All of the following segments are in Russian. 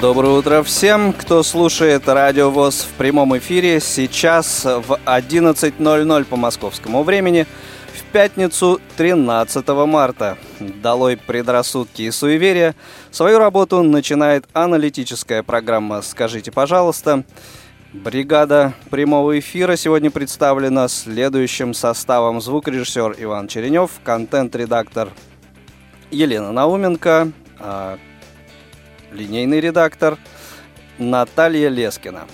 Доброе утро всем, кто слушает Радио ВОЗ в прямом эфире сейчас в 11.00 по московскому времени в пятницу 13 марта. Долой предрассудки и суеверия. Свою работу начинает аналитическая программа «Скажите, пожалуйста». Бригада прямого эфира сегодня представлена следующим составом. Звукорежиссер Иван Черенев, контент-редактор Елена Науменко, а, линейный редактор Наталья Лескина.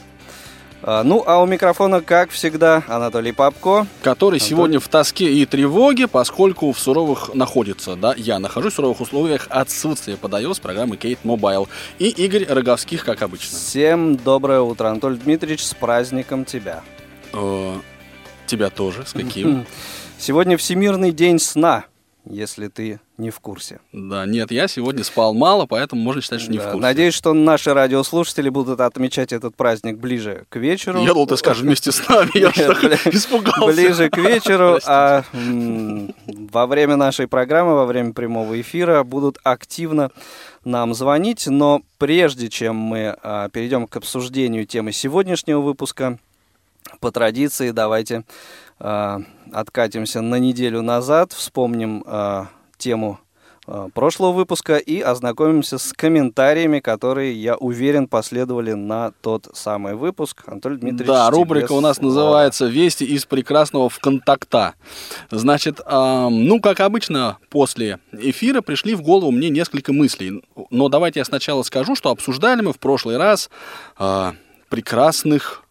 А, Ну, а у микрофона, как всегда, Анатолий Папко. который Антон. сегодня в тоске и тревоге, поскольку в суровых находится, да, я нахожусь в суровых условиях отсутствия подаю с программы Kate Mobile. И Игорь Роговских, как обычно. Всем доброе утро, Анатолий Дмитриевич, с праздником тебя. Э, тебя тоже, с каким? Сегодня Всемирный день сна, если ты не в курсе. Да, нет, я сегодня спал мало, поэтому можно считать, что не в Да, курсе. Надеюсь, что наши радиослушатели будут отмечать этот праздник ближе к вечеру. Я думал, ты скажешь вместе с нами, я Нет, испугался. Ближе к вечеру, а во время нашей программы, во время прямого эфира будут активно нам звонить. Но прежде чем мы а, перейдем к обсуждению темы сегодняшнего выпуска, по традиции давайте а, откатимся на неделю назад, вспомним а, тему а, прошлого выпуска и ознакомимся с комментариями, которые, я уверен, последовали на тот самый выпуск. Анатолий Дмитриевич, Да, тебе рубрика у нас называется «Вести из прекрасного ВКонтакта». Значит, ам, ну, как обычно, после эфира пришли в голову мне несколько мыслей. Но давайте я сначала скажу, что обсуждали мы в прошлый раз а, прекрасных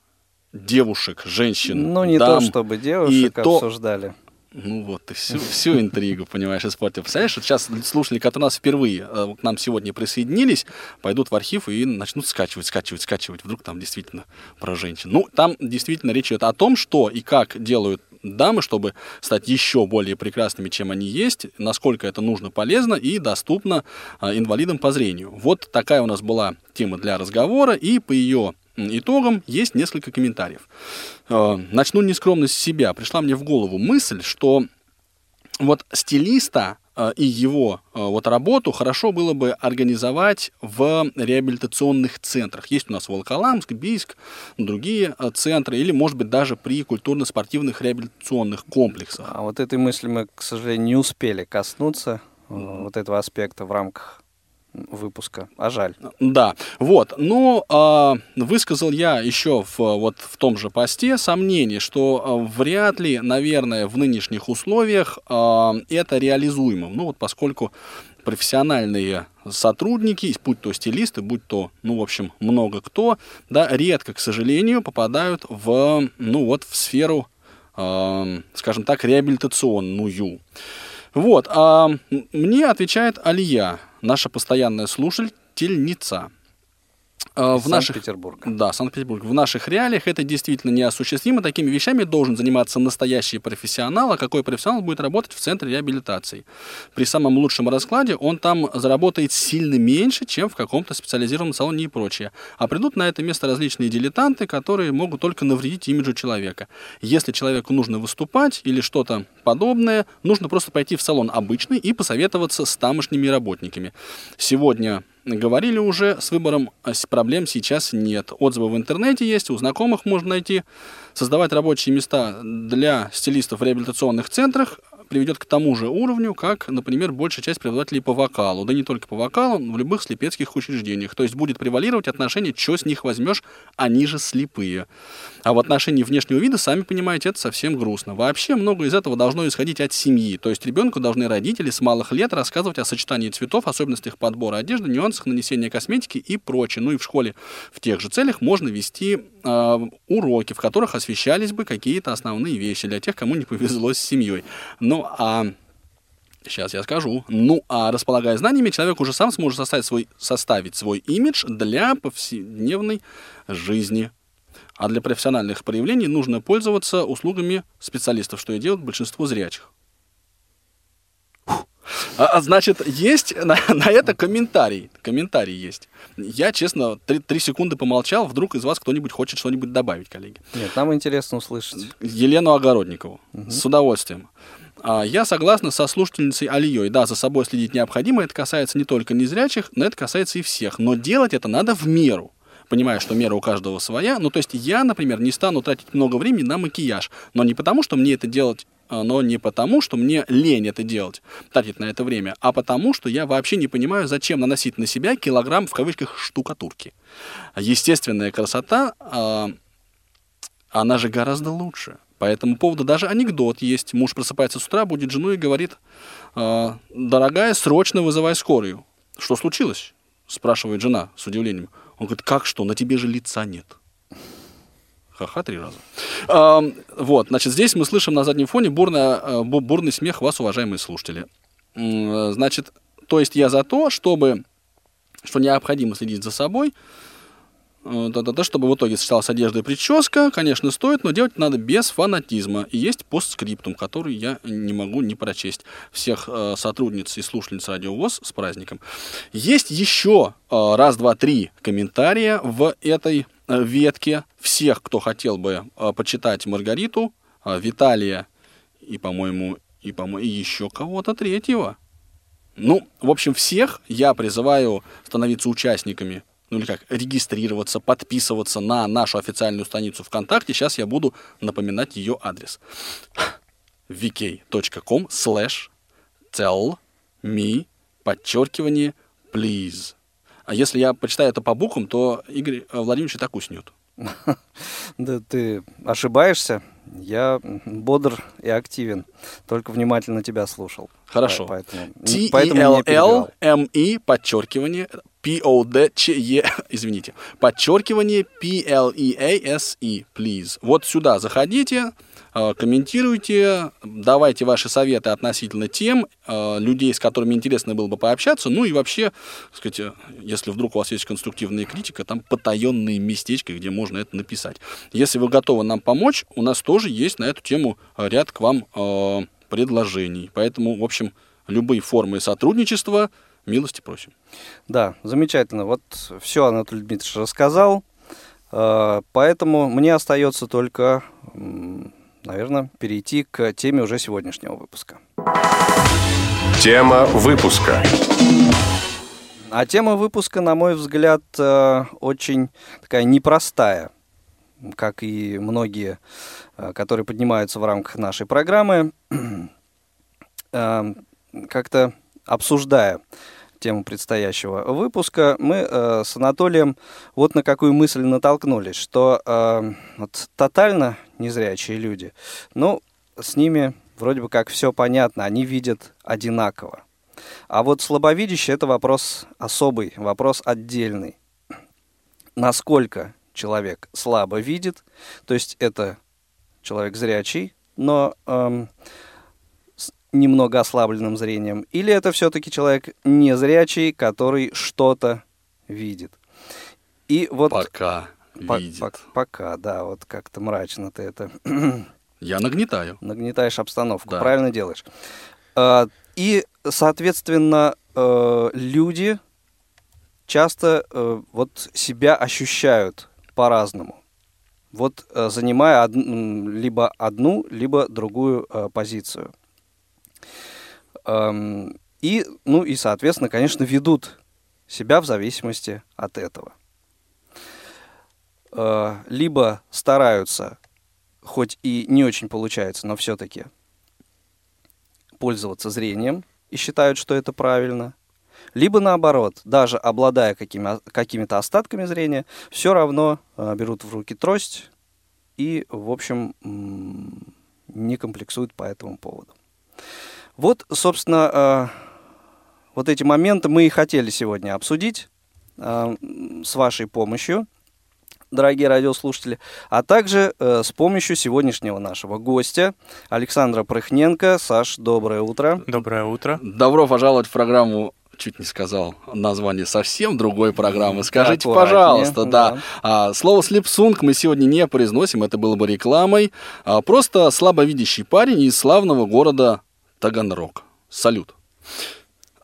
девушек, женщин, Ну, не дам. то чтобы девушек и то- обсуждали. Ну вот, ты всю, всю интригу, понимаешь, испортил. Представляешь, вот сейчас слушатели, которые у нас впервые э, к нам сегодня присоединились, пойдут в архив и начнут скачивать, скачивать, скачивать. Вдруг там действительно про женщин. Ну, там действительно речь идет о том, что и как делают дамы, чтобы стать еще более прекрасными, чем они есть, насколько это нужно, полезно и доступно э, инвалидам по зрению. Вот такая у нас была тема для разговора, и по ее итогам есть несколько комментариев. Э, Начну нескромно с себя. Пришла мне в голову мысль, что вот стилиста э, и его э, вот работу хорошо было бы организовать в реабилитационных центрах. Есть у нас Волоколамск, Бийск, другие центры, или, может быть, даже при культурно-спортивных реабилитационных комплексах. А вот этой мысли мы, к сожалению, не успели коснуться вот этого аспекта в рамках выпуска. А жаль. Да, вот. Но а, высказал я еще в, вот в том же посте сомнение, что а, вряд ли, наверное, в нынешних условиях а, это реализуемо. Ну вот поскольку профессиональные сотрудники, будь то стилисты, будь то, ну, в общем, много кто, да, редко, к сожалению, попадают в, ну, вот, в сферу, а, скажем так, реабилитационную. Вот, а мне отвечает Алия, наша постоянная слушательница. А, В наших, Санкт-Петербурга. да, Санкт-Петербург. В наших реалиях это действительно неосуществимо. Такими вещами должен заниматься настоящий профессионал. А какой профессионал будет работать в центре реабилитации? При самом лучшем раскладе он там заработает сильно меньше, чем в каком-то специализированном салоне и прочее. А придут на это место различные дилетанты, которые могут только навредить имиджу человека. Если человеку нужно выступать или что-то подобное, нужно просто пойти в салон обычный и посоветоваться с тамошними работниками. Сегодня говорили уже, с выбором а, проблем сейчас нет. Отзывы в интернете есть, у знакомых можно найти. Создавать рабочие места для стилистов в реабилитационных центрах приведет к тому же уровню, как, например, большая часть преподавателей по вокалу. Да не только по вокалу, но в любых слепецких учреждениях. То есть будет превалировать отношение, что с них возьмешь, они же слепые. А в отношении внешнего вида, сами понимаете, это совсем грустно. Вообще много из этого должно исходить от семьи. То есть ребенку должны родители с малых лет рассказывать о сочетании цветов, особенностях подбора одежды, нюансах нанесения косметики и прочее. Ну и в школе в тех же целях можно вести э, уроки, в которых освещались бы какие-то основные вещи для тех, кому не повезло с семьей. Ну а Сейчас я скажу. Ну, а располагая знаниями, человек уже сам сможет составить свой, составить свой имидж для повседневной жизни. А для профессиональных проявлений нужно пользоваться услугами специалистов, что и делают большинство зрячих. А, а значит, есть на, на это комментарий. Комментарий есть. Я, честно, три, три секунды помолчал. Вдруг из вас кто-нибудь хочет что-нибудь добавить, коллеги? Нет, нам интересно услышать. Елену Огородникову. Угу. С удовольствием. А, я согласна со слушательницей Алией. Да, за собой следить необходимо. Это касается не только незрячих, но это касается и всех. Но делать это надо в меру понимаю, что мера у каждого своя. Ну, то есть я, например, не стану тратить много времени на макияж. Но не потому, что мне это делать а, но не потому, что мне лень это делать, тратить на это время, а потому, что я вообще не понимаю, зачем наносить на себя килограмм, в кавычках, штукатурки. Естественная красота, а, она же гораздо лучше. По этому поводу даже анекдот есть. Муж просыпается с утра, будет жену и говорит, «А, дорогая, срочно вызывай скорую. Что случилось? Спрашивает жена с удивлением. Он говорит, как что, на тебе же лица нет. Ха-ха, три раза. А, вот, значит, здесь мы слышим на заднем фоне бурно, э, бурный смех вас, уважаемые слушатели. Значит, то есть я за то, чтобы, что необходимо следить за собой, да-да-да, чтобы в итоге сочеталась одежда и прическа, конечно, стоит, но делать надо без фанатизма. И есть постскриптум, который я не могу не прочесть. Всех э, сотрудниц и слушательниц Радио ВОЗ с праздником. Есть еще э, раз, два, три комментария в этой э, ветке. Всех, кто хотел бы э, почитать Маргариту, э, Виталия и, по-моему, и, по-моему, и еще кого-то третьего. Ну, в общем, всех я призываю становиться участниками ну или как, регистрироваться, подписываться на нашу официальную страницу ВКонтакте. Сейчас я буду напоминать ее адрес. vk.com slash tell me подчеркивание please. А если я почитаю это по буквам, то Игорь Владимирович и так уснет. Да ты ошибаешься. Я бодр и активен. Только внимательно тебя слушал. Хорошо. T-E-L-L-M-E, подчеркивание, P-O-D-Ч-E, извините, подчеркивание P-L-E-A-S-E, please. Вот сюда заходите, э, комментируйте, давайте ваши советы относительно тем, э, людей, с которыми интересно было бы пообщаться, ну и вообще, так сказать, если вдруг у вас есть конструктивная критика, там потаенные местечки, где можно это написать. Если вы готовы нам помочь, у нас тоже есть на эту тему ряд к вам э, предложений. Поэтому, в общем, любые формы сотрудничества милости просим. Да, замечательно. Вот все Анатолий Дмитриевич рассказал. Э, поэтому мне остается только, наверное, перейти к теме уже сегодняшнего выпуска. Тема выпуска. А тема выпуска, на мой взгляд, э, очень такая непростая, как и многие, э, которые поднимаются в рамках нашей программы. Как-то обсуждая тему предстоящего выпуска, мы э, с Анатолием вот на какую мысль натолкнулись, что э, вот тотально незрячие люди, ну, с ними вроде бы как все понятно, они видят одинаково. А вот слабовидящие – это вопрос особый, вопрос отдельный. Насколько человек слабо видит, то есть это человек зрячий, но эм, немного ослабленным зрением, или это все-таки человек незрячий, который что-то видит. И вот пока по видит. По пока, да, вот как-то мрачно ты это. Я нагнетаю. Нагнетаешь обстановку, да. правильно делаешь. А, и, соответственно, э, люди часто э, вот себя ощущают по-разному. Вот э, занимая од... либо одну, либо другую позицию. И, ну и, соответственно, конечно, ведут себя в зависимости от этого. Э, либо стараются, хоть и не очень получается, но все-таки пользоваться зрением и считают, что это правильно. Либо наоборот, даже обладая какими, какими-то остатками зрения, все равно э, берут в руки трость и, в общем, не комплексуют по этому поводу. Вот, собственно, э, вот эти моменты мы и хотели сегодня обсудить э, с вашей помощью. дорогие радиослушатели, а также э, с помощью сегодняшнего нашего гостя Александра Прыхненко. Саш, доброе утро. Доброе утро. Добро пожаловать в программу чуть не сказал название совсем другой программы. Скажите, пожалуйста, да. да. А, слово слепсунг мы сегодня не произносим, это было бы рекламой. А, просто слабовидящий парень из славного города Таганрог. Салют.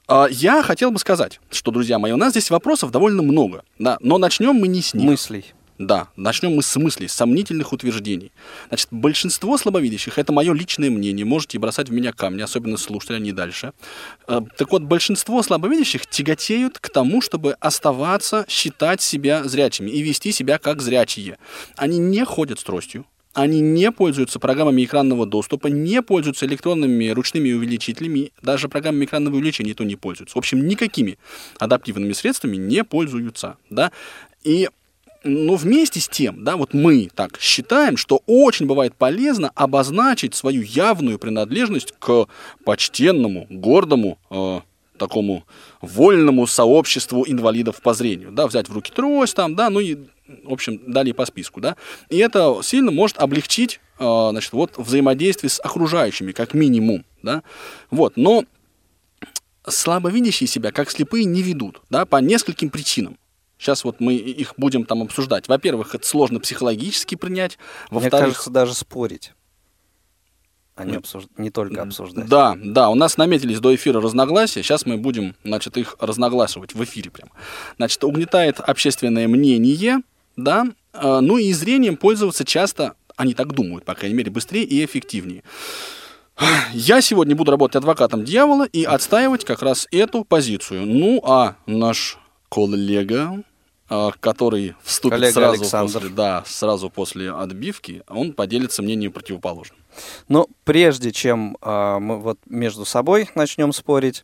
А, я хотел бы сказать, что, друзья мои, у нас здесь вопросов довольно много, да, но начнем мы не с них. Мыслей. Да, начнем мы с мыслей, сомнительных утверждений. Значит, большинство слабовидящих, это мое личное мнение, можете бросать в меня камни, особенно слушатели, а не дальше. А, так вот, большинство слабовидящих тяготеют к тому, чтобы оставаться, считать себя зрячими и вести себя как зрячие. Они не ходят с тростью, они не пользуются программами экранного доступа, не пользуются электронными ручными увеличителями, даже программами экранного увеличения то не пользуются. В общем, никакими адаптивными средствами не пользуются. Да? И но вместе с тем, да, вот мы так считаем, что очень бывает полезно обозначить свою явную принадлежность к почтенному, гордому, э, такому вольному сообществу инвалидов по зрению, да, взять в руки трость там, да, ну и, в общем, далее по списку, да, и это сильно может облегчить, э, значит, вот взаимодействие с окружающими, как минимум, да, вот, но слабовидящие себя как слепые не ведут, да, по нескольким причинам. Сейчас вот мы их будем там обсуждать. Во-первых, это сложно психологически принять. Во-вторых, Мне кажется, даже спорить. А не, обсуж... не только обсуждать. Да, да, у нас наметились до эфира разногласия. Сейчас мы будем, значит, их разногласывать в эфире прямо. Значит, угнетает общественное мнение, да, а, ну и зрением пользоваться часто, они так думают, по крайней мере, быстрее и эффективнее. Я сегодня буду работать адвокатом дьявола и отстаивать как раз эту позицию. Ну, а наш коллега, а, который вступит коллега сразу Александр. после, да, сразу после отбивки, он поделится мнением противоположным. Но прежде чем э, мы вот между собой начнем спорить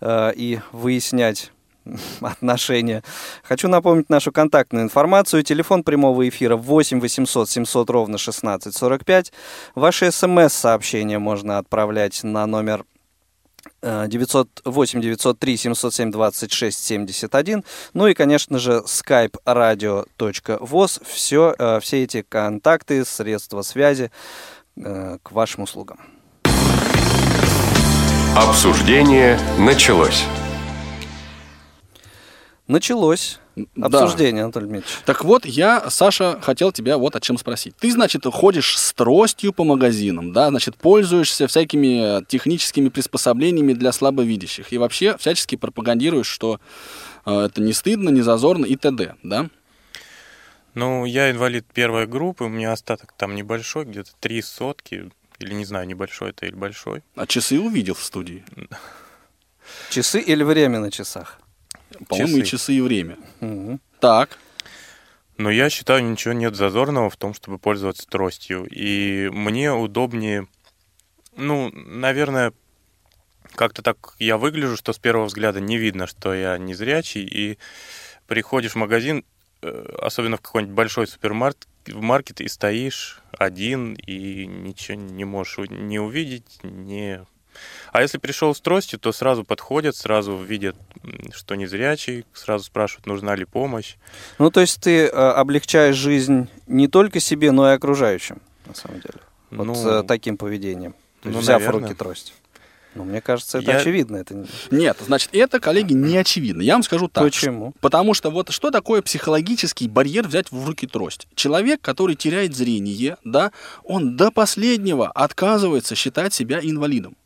э, и выяснять отношения. Хочу напомнить нашу контактную информацию. Телефон прямого эфира 8 800 700 ровно 1645. Ваши смс-сообщения можно отправлять на номер 908 903 707 26 71. Ну и, конечно же, skype radio.voz. Все, э, все эти контакты, средства связи э, к вашим услугам. Обсуждение началось. Началось. Обсуждение, да. Анатолий Дмитриевич. Так вот, я, Саша, хотел тебя вот о чем спросить. Ты, значит, ходишь с тростью по магазинам, да, значит, пользуешься всякими техническими приспособлениями для слабовидящих и вообще всячески пропагандируешь, что э, это не стыдно, не зазорно и т.д., да? Ну, я инвалид первой группы, у меня остаток там небольшой, где-то три сотки, или не знаю, небольшой это или большой. А часы увидел в студии? Часы или время на часах? По-моему, и часы, и время. Угу. Так. Но я считаю, ничего нет зазорного в том, чтобы пользоваться тростью. И мне удобнее, ну, наверное, как-то так я выгляжу, что с первого взгляда не видно, что я не зрячий, и приходишь в магазин, э, особенно в какой-нибудь большой супермаркет, в маркет и стоишь один, и ничего не можешь не увидеть, не а если пришел с тростью, то сразу подходят, сразу видят, что незрячий, сразу спрашивают, нужна ли помощь. Ну, то есть ты э, облегчаешь жизнь не только себе, но и окружающим, на самом деле. Вот ну, э, таким поведением. То есть, ну, взяв наверное. в руки трость. Ну, мне кажется, это я... очевидно. Это... Нет, значит, это, коллеги, не очевидно. Я вам скажу так. Почему? Потому что вот что такое психологический барьер взять в руки трость? Человек, который теряет зрение, да, он до последнего отказывается считать себя инвалидом.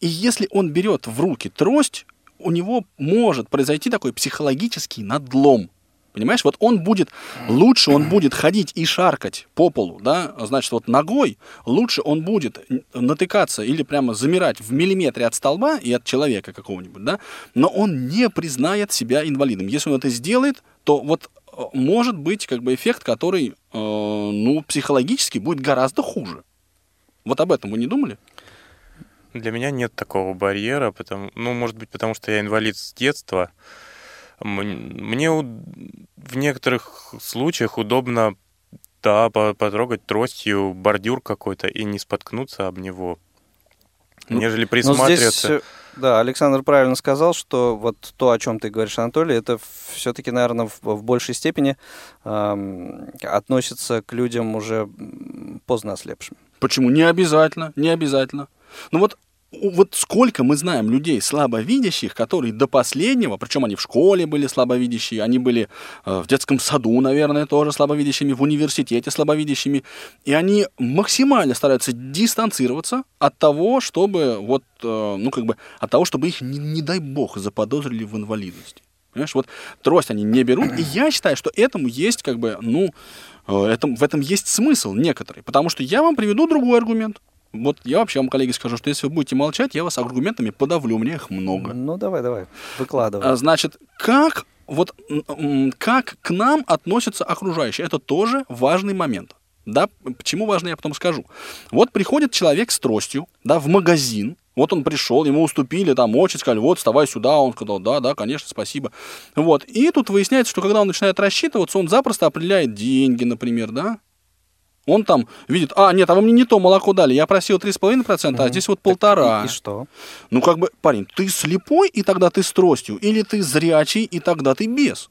И если он берет в руки трость, у него может произойти такой психологический надлом. Понимаешь, вот он будет, лучше он будет ходить и шаркать по полу, да, значит, вот ногой, лучше он будет натыкаться или прямо замирать в миллиметре от столба и от человека какого-нибудь, да, но он не признает себя инвалидом. Если он это сделает, то вот э, может быть как бы эффект, который, э, ну, психологически будет гораздо хуже. Вот об этом вы не думали? Для меня нет такого барьера, потому, ну, может быть, потому что я инвалид с детства. Мне в некоторых случаях удобно, да, потрогать тростью бордюр какой-то и не споткнуться об него, ну, нежели присматриваться. Здесь Да, Александр правильно сказал, что вот то, о чем ты говоришь, Анатолий, это все-таки, наверное, в, в большей степени э, относится к людям уже поздно ослепшим. Почему? Не обязательно, не обязательно. Ну вот вот сколько мы знаем людей слабовидящих, которые до последнего, причем они в школе были слабовидящие, они были э, в детском саду, наверное, тоже слабовидящими, в университете слабовидящими, и они максимально стараются дистанцироваться от того, чтобы вот, э, ну как бы, от того, чтобы их, не, не дай бог, заподозрили в инвалидности. Понимаешь, вот трость они не берут, и я считаю, что этому есть как бы, ну, э, это, в этом есть смысл некоторый, потому что я вам приведу другой аргумент. Вот я вообще вам, коллеги, скажу, что если вы будете молчать, я вас аргументами подавлю, у меня их много. Ну, давай, давай, выкладывай. А, значит, как, вот, как к нам относятся окружающие? Это тоже важный момент. Да, почему важно, я потом скажу. Вот приходит человек с тростью, да, в магазин, вот он пришел, ему уступили, там, очередь, сказали, вот, вставай сюда, он сказал, да, да, конечно, спасибо. Вот, и тут выясняется, что когда он начинает рассчитываться, он запросто определяет деньги, например, да, он там видит, а, нет, а вы мне не то молоко дали, я просил 3,5%, угу. а здесь вот полтора. И, и что? Ну, как бы, парень, ты слепой, и тогда ты с тростью, или ты зрячий, и тогда ты без.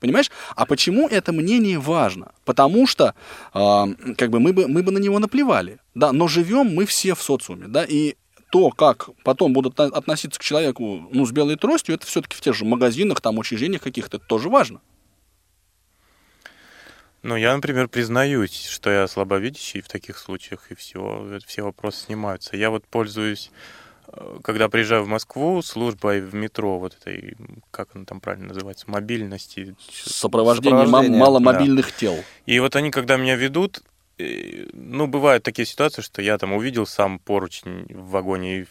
Понимаешь? А почему это мнение важно? Потому что э, как бы мы бы, мы бы на него наплевали. Да, но живем мы все в социуме. Да, и то, как потом будут относиться к человеку ну, с белой тростью, это все-таки в тех же магазинах, там, учреждениях каких-то, это тоже важно. Ну, я, например, признаюсь, что я слабовидящий в таких случаях, и все, все вопросы снимаются. Я вот пользуюсь, э, когда приезжаю в Москву, службой в метро, вот этой, как она там правильно называется, мобильности. Сопровождение, Сопровождение. маломобильных да. тел. И вот они, когда меня ведут, э, ну, бывают такие ситуации, что я там увидел сам поручень в вагоне и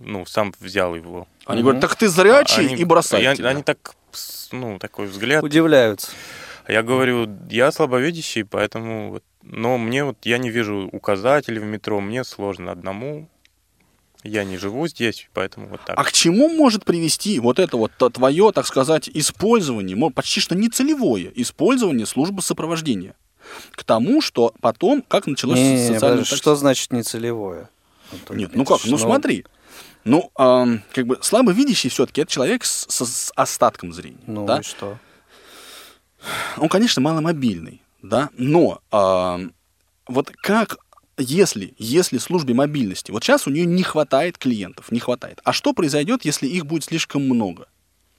ну, сам взял его. Они угу. говорят, так ты зрячий они, и бросают они, они так, ну, такой взгляд. Удивляются. Я говорю, я слабовидящий, поэтому... Вот, но мне вот, я не вижу указателей в метро, мне сложно одному. Я не живу здесь, поэтому вот так. А к чему может привести вот это вот твое, так сказать, использование, почти что не целевое использование службы сопровождения? К тому, что потом, как началось не, социальное... Не, что значит нецелевое? Нет, ну как, ну смотри. Ну, э, как бы слабовидящий все-таки это человек с, с, с остатком зрения. Ну да? и что? Он, конечно, маломобильный, да, но э, вот как если, если службе мобильности, вот сейчас у нее не хватает клиентов, не хватает. А что произойдет, если их будет слишком много?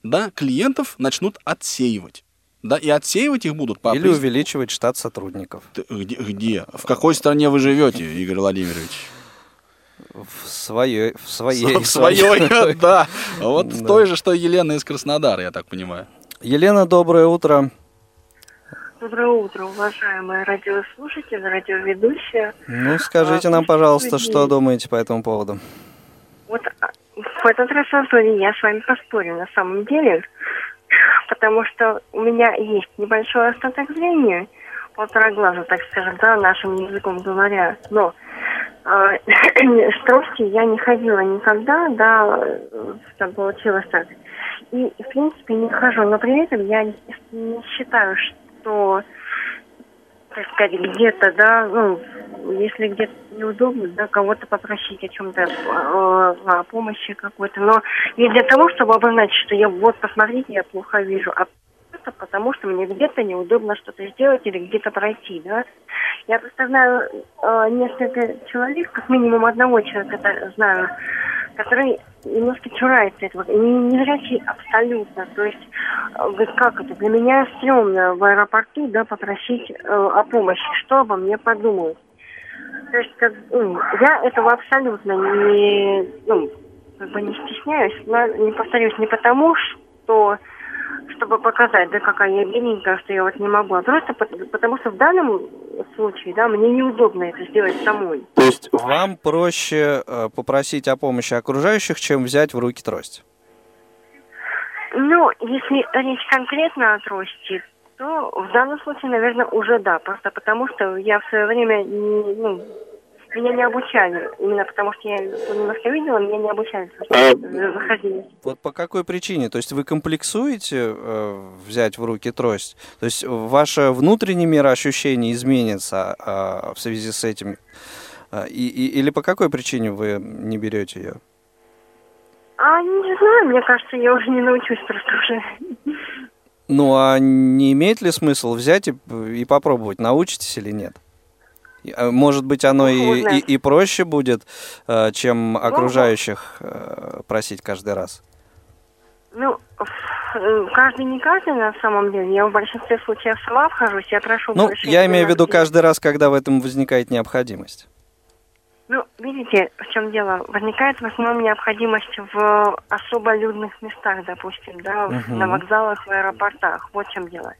Да, клиентов начнут отсеивать. Да, и отсеивать их будут по Или приз... увеличивать штат сотрудников. Где, где? В какой стране вы живете, Игорь Владимирович? В своей. В своей. В своей, да. Вот в той же, что Елена из Краснодара, я так понимаю. Елена, доброе утро. Доброе утро, уважаемые радиослушатели, радиоведущие. Ну, скажите а, нам, пожалуйста, что думаете по этому поводу? Вот а, в этот раз, Антоний, я с вами поспорю на самом деле, потому что у меня есть небольшой остаток зрения, полтора глаза, так скажем, да, нашим языком говоря, но э, с тростью я не ходила никогда, да, там получилось так. И, в принципе, не хожу, но при этом я не считаю, что что, так сказать, где-то, да, ну, если где-то неудобно, да, кого-то попросить о чем-то, э, о помощи какой-то, но не для того, чтобы обозначить, что я вот, посмотрите, я плохо вижу, а просто потому, что мне где-то неудобно что-то сделать или где-то пройти, да. Я представляю э, несколько человек, как минимум одного человека знаю, который немножко чурается этого, не, незрячий абсолютно. То есть, э, как это, для меня стрёмно в аэропорту, да, попросить э, о помощи, что обо мне подумают. То есть, как, ну, я этого абсолютно не, ну, как бы не стесняюсь, но, не повторюсь, не потому, что чтобы показать, да, какая я бедненькая, что я вот не могу, а просто потому что в данном случае, да, мне неудобно это сделать самой. То есть вам проще э, попросить о помощи окружающих, чем взять в руки трость? Ну, если речь конкретно о трости, то в данном случае, наверное, уже да, просто потому что я в свое время не, ну, меня не обучали, именно потому что я немножко видела, меня не обучали заходили. Вот по какой причине? То есть вы комплексуете э, взять в руки трость? То есть ваше внутренний мир ощущений изменится э, в связи с этим? Э, и, и, или по какой причине вы не берете ее? А не знаю, мне кажется, я уже не научусь просто уже. Ну, а не имеет ли смысл взять и, и попробовать, научитесь или нет? И, а, Может быть, оно и, и, и проще будет, э, чем его. окружающих э, просить каждый раз. Ну, э, каждый не каждый на самом деле. Я в большинстве случаев сама вхожусь, я прошу Ну, я имею в виду каждый раз, когда в этом возникает необходимость. Ну, видите, в чем дело? Возникает в основном необходимость в особо людных местах, допустим, да, Мгм. на вокзалах, в аэропортах. Вот в чем дело.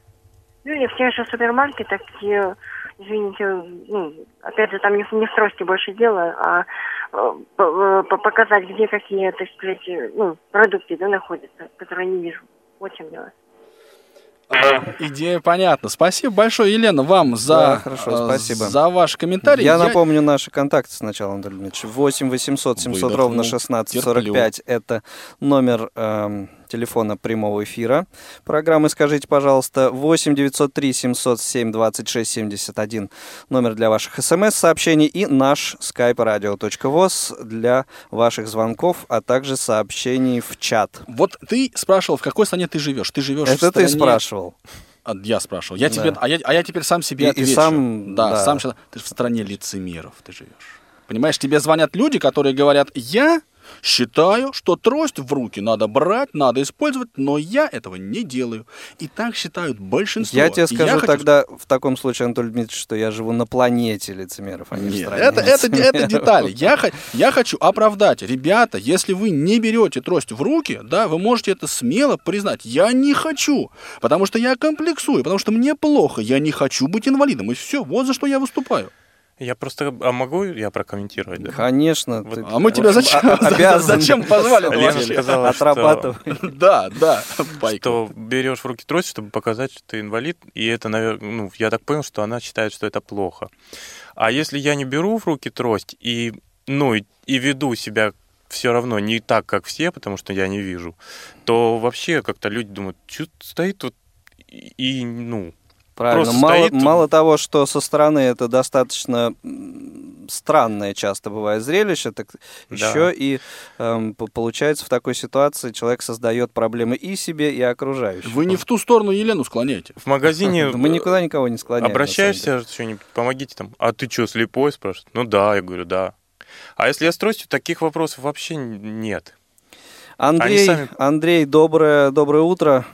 Ну или в тех же супермаркетах, где, извините, ну, опять же, там не, в- не в трости больше дело, а э, э, показать, где какие, так сказать, э, ну, продукты, да, находятся, которые не вижу. Вот в чем дело. Идея понятна. Спасибо большое, Елена, вам за, Да, хорошо, спасибо. за ваш комментарий. Я напомню наши контакты сначала, Анатолий Дмитриевич. 8 800 700 Выдохнул, ровно 1645 это номер эм, телефона прямого эфира. Программы «Скажите, пожалуйста». 8 903 707 26 71 номер для ваших смс-сообщений и наш skype radio.voz для ваших звонков, а также сообщений в чат. Вот ты спрашивал, в какой стране ты живешь. Ты живешь в Это ты стране- спрашивал. А, Я спрашивал. Я Да. тебе, а, я, а я теперь сам себе И- и отвечу. сам, да, да. сам Ты в стране лицемеров ты живешь. Понимаешь, тебе звонят люди, которые говорят, я считаю, что трость в руки надо брать, надо использовать, но я этого не делаю. И так считают большинство. Я тебе скажу хочу тогда в таком случае, Анатолий Дмитриевич, что я живу на планете лицемеров, а не в Нет, стране это, это, это детали. Я, я хочу оправдать. Ребята, если вы не берете трость в руки, да, вы можете это смело признать. Я не хочу, потому что я комплексую, потому что мне плохо, я не хочу быть инвалидом. И все, вот за что я выступаю. Я просто... А могу я прокомментировать? да? Конечно. Вот. ты- А мы тебя зачем, а- обязан зачем позвали? Лена сказала, что-. Да, да, что берешь в руки трость, чтобы показать, что ты инвалид, и это, наверное, ну, я так понял, что она считает, что это плохо. А если я не беру в руки трость и, ну, и, и веду себя все равно не так, как все, потому что я не вижу, то вообще как-то люди думают, что стоит тут и, и, ну, Правильно. Просто Мало, стоит- мало того, что со стороны это достаточно странное часто бывает зрелище, так Да. еще и эм, получается в такой ситуации человек создает проблемы и себе, и окружающим. Вы не в ту сторону Елену склоняете. в магазине Мы никуда никого не склоняем. обращаешься, что-нибудь, помогите там, а ты что, слепой, спрашивают? Ну да, я говорю, да. А если я с тростью, таких вопросов вообще нет. Андрей, сами- Андрей, доброе, доброе утро.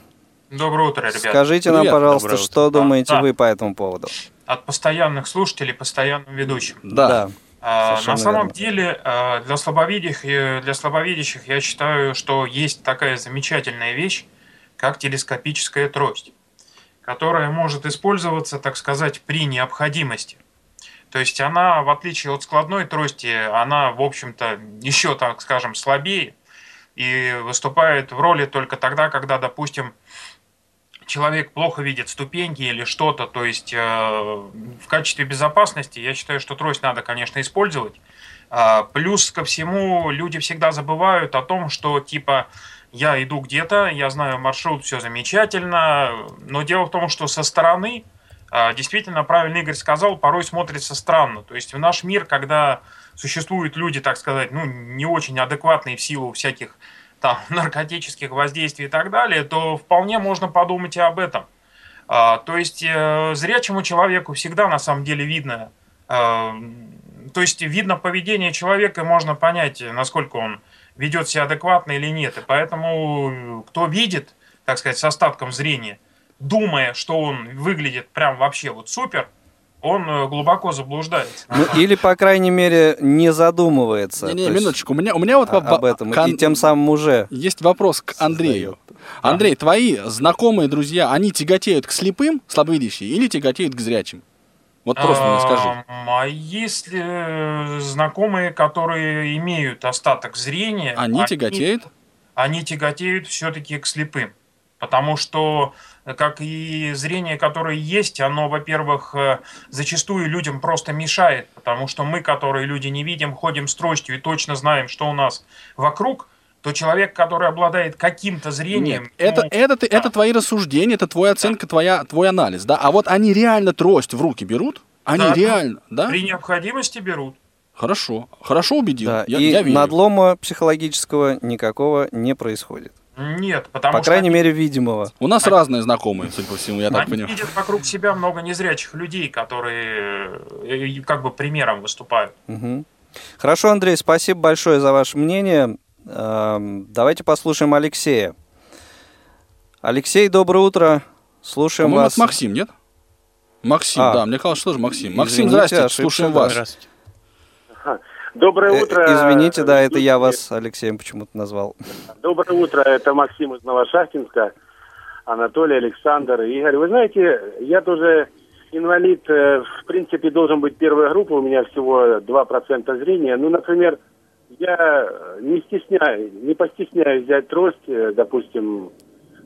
Доброе утро, ребят. Скажите нам, Привет. пожалуйста, Доброе что утро. думаете Да. вы по этому поводу? От постоянных слушателей, постоянным ведущим. Да. А, Совершенно На самом верно. деле, а, для слабовидящих, для слабовидящих я считаю, что есть такая замечательная вещь, как телескопическая трость, которая может использоваться, так сказать, при необходимости. То есть она, в отличие от складной трости, она, в общем-то, еще, так скажем, слабее и выступает в роли только тогда, когда, допустим, человек плохо видит ступеньки или что-то, то есть э, в качестве безопасности я считаю, что трость надо, конечно, использовать. А, плюс ко всему люди всегда забывают о том, что типа я иду где-то, я знаю маршрут, все замечательно, но дело в том, что со стороны а, действительно, правильно Игорь сказал, порой смотрится странно. То есть в наш мир, когда существуют люди, так сказать, ну, не очень адекватные в силу всяких там наркотических воздействий и так далее, то вполне можно подумать и об этом. А, то есть э, зрячему человеку всегда на самом деле видно, э, то есть видно поведение человека, и можно понять, насколько он ведет себя адекватно или нет. И поэтому кто видит, так сказать, с остатком зрения, думая, что он выглядит прям вообще вот супер, он э, глубоко заблуждается. Ну, или, по крайней мере, не задумывается. То есть, минуточку. У меня, у меня вот во- об этом. кон- И тем самым уже есть вопрос к Андрею. Андрей, твои знакомые друзья, они тяготеют к слепым, слабовидящие, или тяготеют к зрячим? Вот просто мне скажи. А есть ли э, знакомые, которые имеют остаток зрения? Они тяготеют? Они тяготеют все-таки к слепым. Потому что, э, как и зрение, которое есть, оно, во-первых, э, зачастую людям просто мешает. Потому что мы, которые люди не видим, ходим с тростью и точно знаем, что у нас вокруг, то человек, который обладает каким-то зрением... Нет, это, ну, это, ты- это твои рассуждения, это твоя оценка, твоя, твой анализ, да? А вот они реально трость в руки берут? Они Да. реально, да? при необходимости берут. Хорошо. Хорошо убедил. Да, я, и я верю. надлома психологического никакого не происходит. Нет, потому По что крайней они- мере, видимого. У нас разные знакомые, судя по всему, я так они понимаю. видят вокруг себя много незрячих людей, которые э, как бы примером выступают. Мгм. Хорошо, Андрей, спасибо большое за ваше мнение. Эм, Давайте послушаем Алексея. Алексей, доброе утро. Слушаем По-моему, вас. это Максим, нет? Максим, А. да, мне казалось, что тоже Максим. Максим, Извините, здрасте, ошибся, слушаем вас. Здравствуйте. Доброе Э, утро. Извините, да, это я вас Алексеем почему-то назвал. Доброе утро, это Максим из Новошахтинска, Анатолий, Александр, Игорь. Вы знаете, я тоже инвалид, э, в принципе, должен быть первая группа, у меня всего 2% зрения. Ну, например, я не стесняюсь, не постесняюсь взять трость, э, допустим,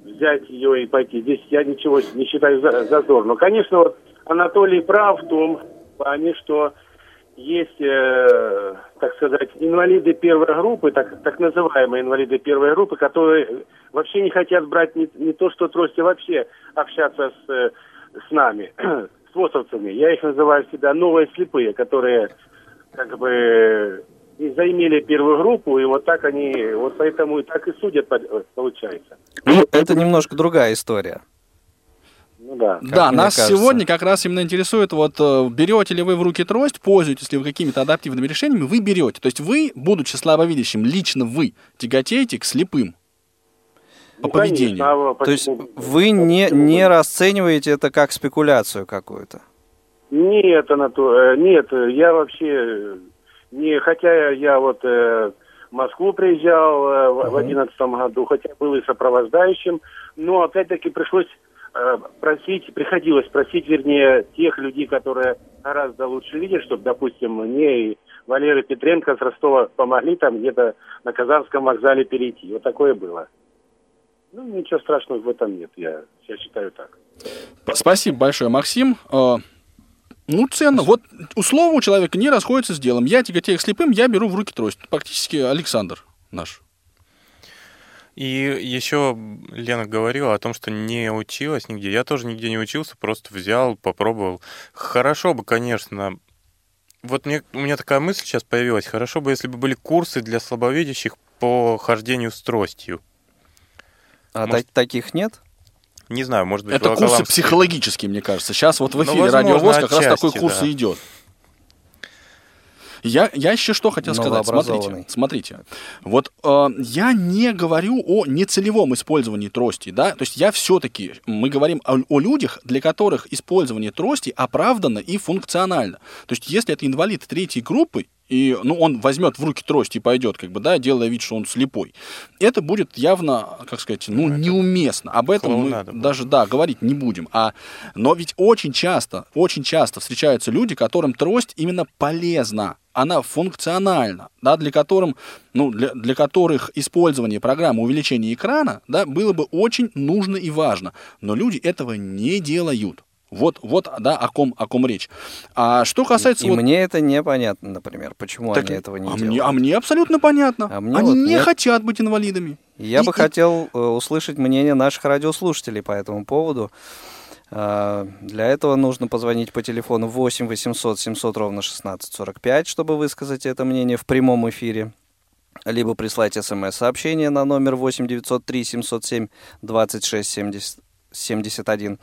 взять ее и пойти. Здесь я ничего не считаю за- зазорным. Конечно, вот Анатолий прав в том плане, что есть, э, так сказать, инвалиды первой группы, так, так называемые инвалиды первой группы, которые вообще не хотят брать не, не то, что трость, а вообще общаться с, э, с нами, с ВОСовцами. Я их называю всегда новые слепые, которые как бы и заимели первую группу, и вот так они, вот поэтому и так и судят, по- получается. Ну, это немножко другая история. Ну да. Да, нас кажется. сегодня как раз именно интересует, вот э, берете ли вы в руки трость, пользуетесь ли вы какими-то адаптивными решениями, вы берете. То есть вы, будучи слабовидящим, лично вы тяготеете к слепым по Ну, конечно, поведению. а То есть почему- вы не, почему не расцениваете это как спекуляцию какую-то. Нет, Анатолий, э, нет, я вообще не, хотя я вот э, в Москву приезжал э, в- одиннадцатом году, хотя был и сопровождающим, но опять-таки пришлось просить, приходилось просить, вернее, тех людей, которые гораздо лучше видят, чтобы, допустим, мне и Валерий Петренко с Ростова помогли там где-то на Казанском вокзале перейти. Вот такое было. Ну, ничего страшного в этом нет, я, я считаю так. Спасибо большое, Максим. Э, Ну, ценно. Вот условно у человека не расходится с делом. Я тяготею к слепым, я беру в руки трость. Практически Александр наш. И еще Лена говорила о том, что не училась нигде. Я тоже нигде не учился, просто взял, попробовал. Хорошо бы, конечно. Вот мне, у меня такая мысль сейчас появилась. Хорошо бы, если бы были курсы для слабовидящих по хождению с тростью. А Может- та- таких нет? Не знаю, может быть, Это курсы психологические, мне кажется. Сейчас вот в Ну, эфире возможно, Радио ВОЗ как раз такой курс да. и идет. Я, я еще что хотел сказать. Смотрите, смотрите. Вот э, я не говорю о нецелевом использовании трости, да, то есть я все-таки, мы говорим о, о людях, для которых использование трости оправдано и функционально. То есть если это инвалид третьей группы, и ну, он возьмет в руки трость и пойдет, как бы, да, делая вид, что он слепой, это будет явно, как сказать, ну, неуместно. Об этом мы даже, да, говорить не будем. А, но ведь очень часто, очень часто встречаются люди, которым трость именно полезна, она функциональна, да, для, которым, ну, для, для которых использование программы увеличения экрана да, было бы очень нужно и важно. Но люди этого не делают. Вот, вот, да, о ком, о ком речь. А что касается И вот мне это непонятно, например, почему так, они этого не а делают. мне, а мне абсолютно понятно. А мне Они вот не нет. хотят быть инвалидами. Я И- бы и- хотел э, услышать мнение наших радиослушателей по этому поводу. А, Для этого нужно позвонить по телефону 8 800 700 ровно 1645, чтобы высказать это мнение в прямом эфире. Либо прислать смс-сообщение на номер 8 903 707 26 70 71.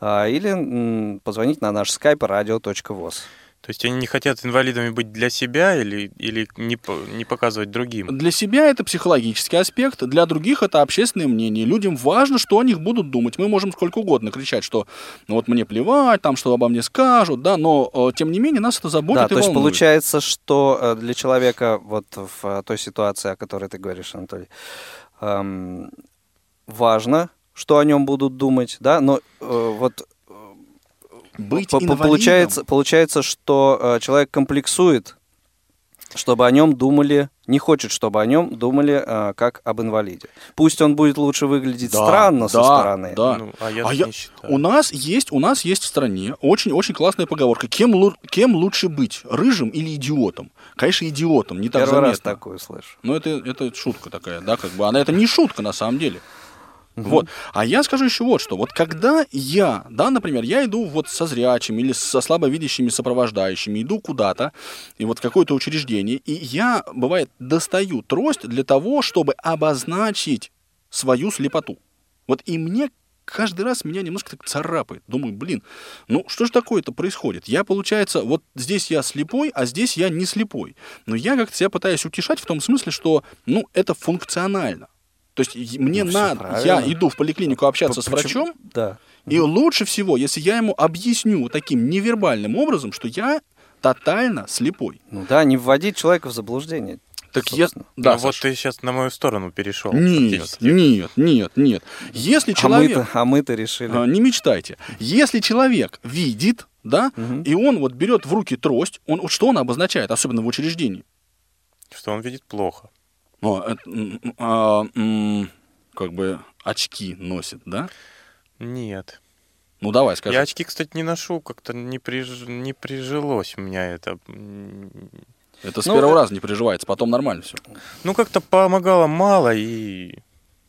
А, Или позвонить на наш скайп radio.voz. То есть они не хотят инвалидами быть для себя или, или не, не показывать другим? Для себя это психологический аспект, для других это общественное мнение. Людям важно, что о них будут думать. Мы можем сколько угодно кричать, что ну вот мне плевать, там что обо мне скажут, да, но э, тем не менее нас это заботит Да, и то есть волнует. получается, что э, для человека вот в э, той ситуации, о которой ты говоришь, Анатолий, эм, важно, что о нем будут думать, да, но э, вот Быть по- по- получается, получается, что э, человек комплексует, чтобы о нем думали, не хочет, чтобы о нем думали э, как об инвалиде. Пусть он будет лучше выглядеть Да, странно со да, стороны. да. Ну, а я А я- не считаю. У нас есть, у нас есть в стране очень, очень классная поговорка. Кем, лу- кем лучше быть, рыжим или идиотом? Конечно, идиотом, не так Первый раз заметно. такую слышу. Но это, это шутка такая, да, как бы. Она это не шутка на самом деле. Вот. А я скажу еще вот что. Вот когда я, да, например, я иду вот со зрячими или со слабовидящими сопровождающими, иду куда-то, и вот какое-то учреждение, и я, бывает, достаю трость для того, чтобы обозначить свою слепоту. Вот и мне каждый раз меня немножко так царапает. Думаю, блин, ну что же такое-то происходит? Я, получается, вот здесь я слепой, а здесь я не слепой. Но я как-то себя пытаюсь утешать в том смысле, что, ну, это функционально. То есть мне Ну, надо, правильно. я иду в поликлинику общаться с Почему- врачом, Да. и лучше всего, если я ему объясню таким невербальным образом, что я тотально слепой. Ну да, не вводить человека в заблуждение. Так я... Собственно. Да, Ну вот ты сейчас на мою сторону перешел. Нет, нет, нет, нет. Если А человек... мы-то, а мы-то решили. А, Не мечтайте. Если человек видит, да, и он вот берет в руки трость, он, вот что он обозначает, особенно в учреждении? Что он видит плохо. О, это, м, а, как бы очки носит, да? Нет. Ну давай, скажи. Я очки, кстати, не ношу, как-то не, приж... не прижилось у меня это. Это с Ну, первого э- раза не приживается, потом нормально все. Ну, как-то помогало мало и...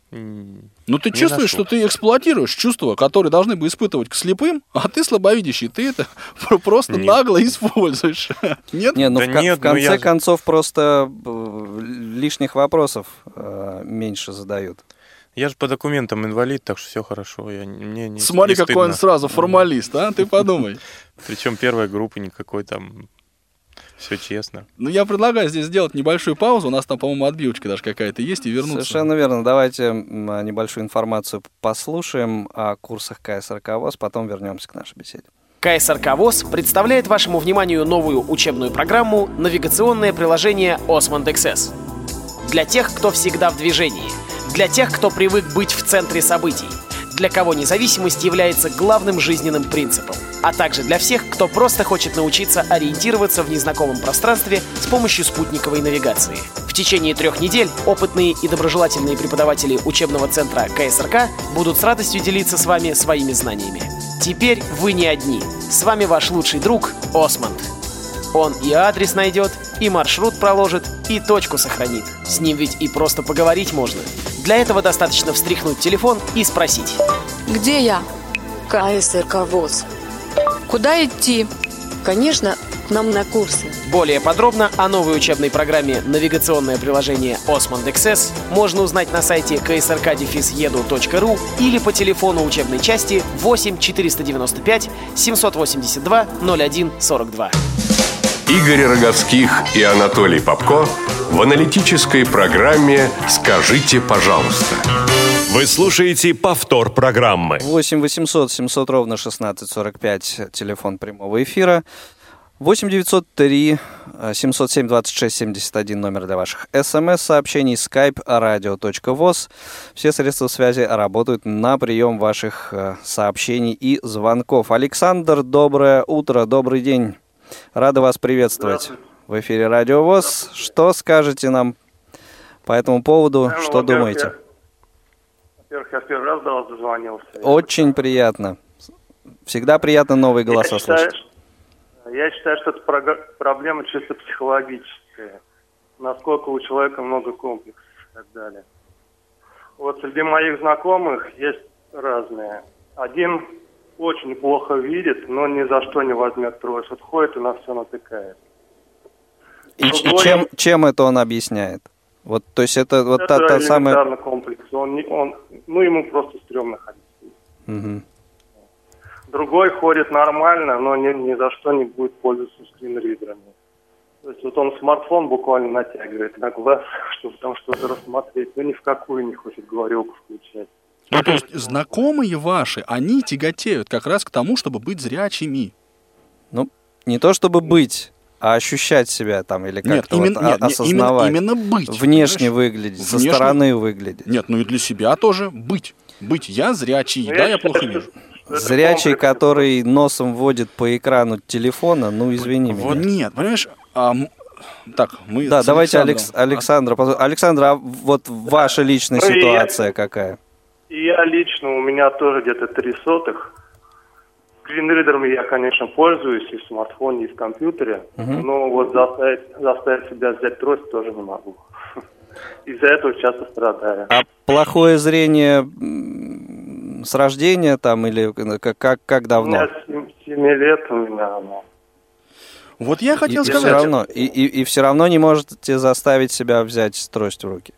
Ну ты Не чувствуешь, что ты эксплуатируешь чувства, которые должны бы испытывать к слепым, а ты слабовидящий, ты это просто Нет. нагло используешь. Нет? Не, ну Да в, нет, в ну конце я концов просто э, лишних вопросов э, меньше задают. Я же по документам инвалид, так что все хорошо. Я, не- мне не, Смотри, не какой он стыдно. сразу формалист, а? Ты подумай. Причем первой группы никакой там. Все честно. Ну, я предлагаю здесь сделать небольшую паузу. У нас там, по-моему, отбивочка даже какая-то есть, и вернуться. Совершенно верно. Давайте а, небольшую информацию послушаем о курсах КСРК ВОЗ, потом вернемся к нашей беседе. КСРК ВОЗ представляет вашему вниманию новую учебную программу «Навигационное приложение Osmond XS». Для тех, кто всегда в движении. Для тех, кто привык быть в центре событий. Для кого независимость является главным жизненным принципом. А также для всех, кто просто хочет научиться ориентироваться в незнакомом пространстве с помощью спутниковой навигации. В течение трех недель опытные и доброжелательные преподаватели учебного центра КСРК будут с радостью делиться с вами своими знаниями. Теперь вы не одни. С вами ваш лучший друг Осмонд. Он и адрес найдет, и маршрут проложит, и точку сохранит. С ним ведь и просто поговорить можно. Для этого достаточно встряхнуть телефон и спросить. Где я? КСРК ВОЗ. Куда идти? Конечно, к нам на курсы. Более подробно о новой учебной программе «Навигационное приложение Osmond XS» можно узнать на сайте ksrk-edu.ru или по телефону учебной части 8 495 782 01 42. Игорь Роговских и Анатолий Попко в аналитической программе «Скажите, пожалуйста». Вы слушаете повтор программы. 8 800 700 ровно 1645, телефон прямого эфира. 8 903 э, 707 26 71 номер для ваших смс-сообщений, skype radio.voz. Все средства связи работают на прием ваших э, сообщений и звонков. Александр, доброе утро, добрый день. Рада вас приветствовать в эфире Радио ВОЗ. Что скажете нам по этому поводу? Ну, Что думаете? я- Во-первых, я первый раз до вас дозвонился. Очень приятно. Всегда приятно новые Я голоса считаю, слышать. что- Я считаю, что это проблема чисто психологическая. Насколько у человека много комплексов и так далее. Вот среди моих знакомых есть разные. Один очень плохо видит, но ни за что не возьмет трость. Вот ходит и на все натыкает. И, и чем, чем это он объясняет? Вот, то есть это вот это та, та самая... комплекс. Он, не- он, ну, ему просто стрёмно ходить. Мгм. Другой ходит нормально, но ни, ни за что не будет пользоваться скринридерами. То есть вот он смартфон буквально натягивает на глаз, чтобы там что-то рассмотреть, но ни в какую не хочет говорилку включать. Ну, то есть знакомые ваши, они тяготеют как раз к тому, чтобы быть зрячими. Ну, не то чтобы быть, а ощущать себя там или как-то вот именно, нет, не- осознавать. именно, именно быть. Внешне понимаешь? выглядеть, со Внешне- стороны выглядеть. Нет, ну и для себя тоже быть. Быть. Я зрячий, Ну, да, я я плохо считаю, вижу. Зрячий, который носом водит по экрану телефона, ну извини меня. Вот нет, понимаешь, а, так, мы Да, давайте Александром- Алекс, Александра. Александра, а вот ваша личная я- ситуация какая? И я лично, у меня тоже где-то три сотых. Скринридерами я, конечно, пользуюсь и в смартфоне, и в компьютере. Но вот заставить, заставить себя взять трость тоже не могу. из-за этого часто страдаю. А плохое зрение с рождения там или как, как, как У давно? меня 7, лет у меня оно. Вот я хотел и, сказать... все равно, и, и, и все равно не можете заставить себя взять трость в руки.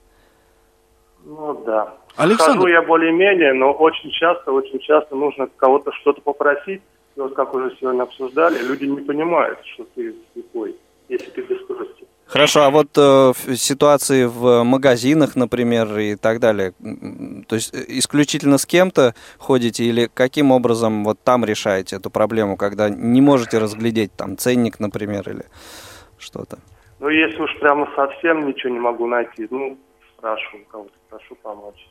Ну да. Александр- Хожу я более-менее, но очень часто, очень часто нужно кого-то что-то попросить. И вот как уже сегодня обсуждали, люди не понимают, что ты слепой, если ты без трости. Хорошо, а вот э, в ситуации в магазинах, например, и так далее, то есть э, исключительно с кем-то ходите или каким образом вот там решаете эту проблему, когда не можете разглядеть там ценник, например, или что-то? Ну, если уж прямо совсем ничего не могу найти, ну, спрашиваю кого-то, прошу помочь.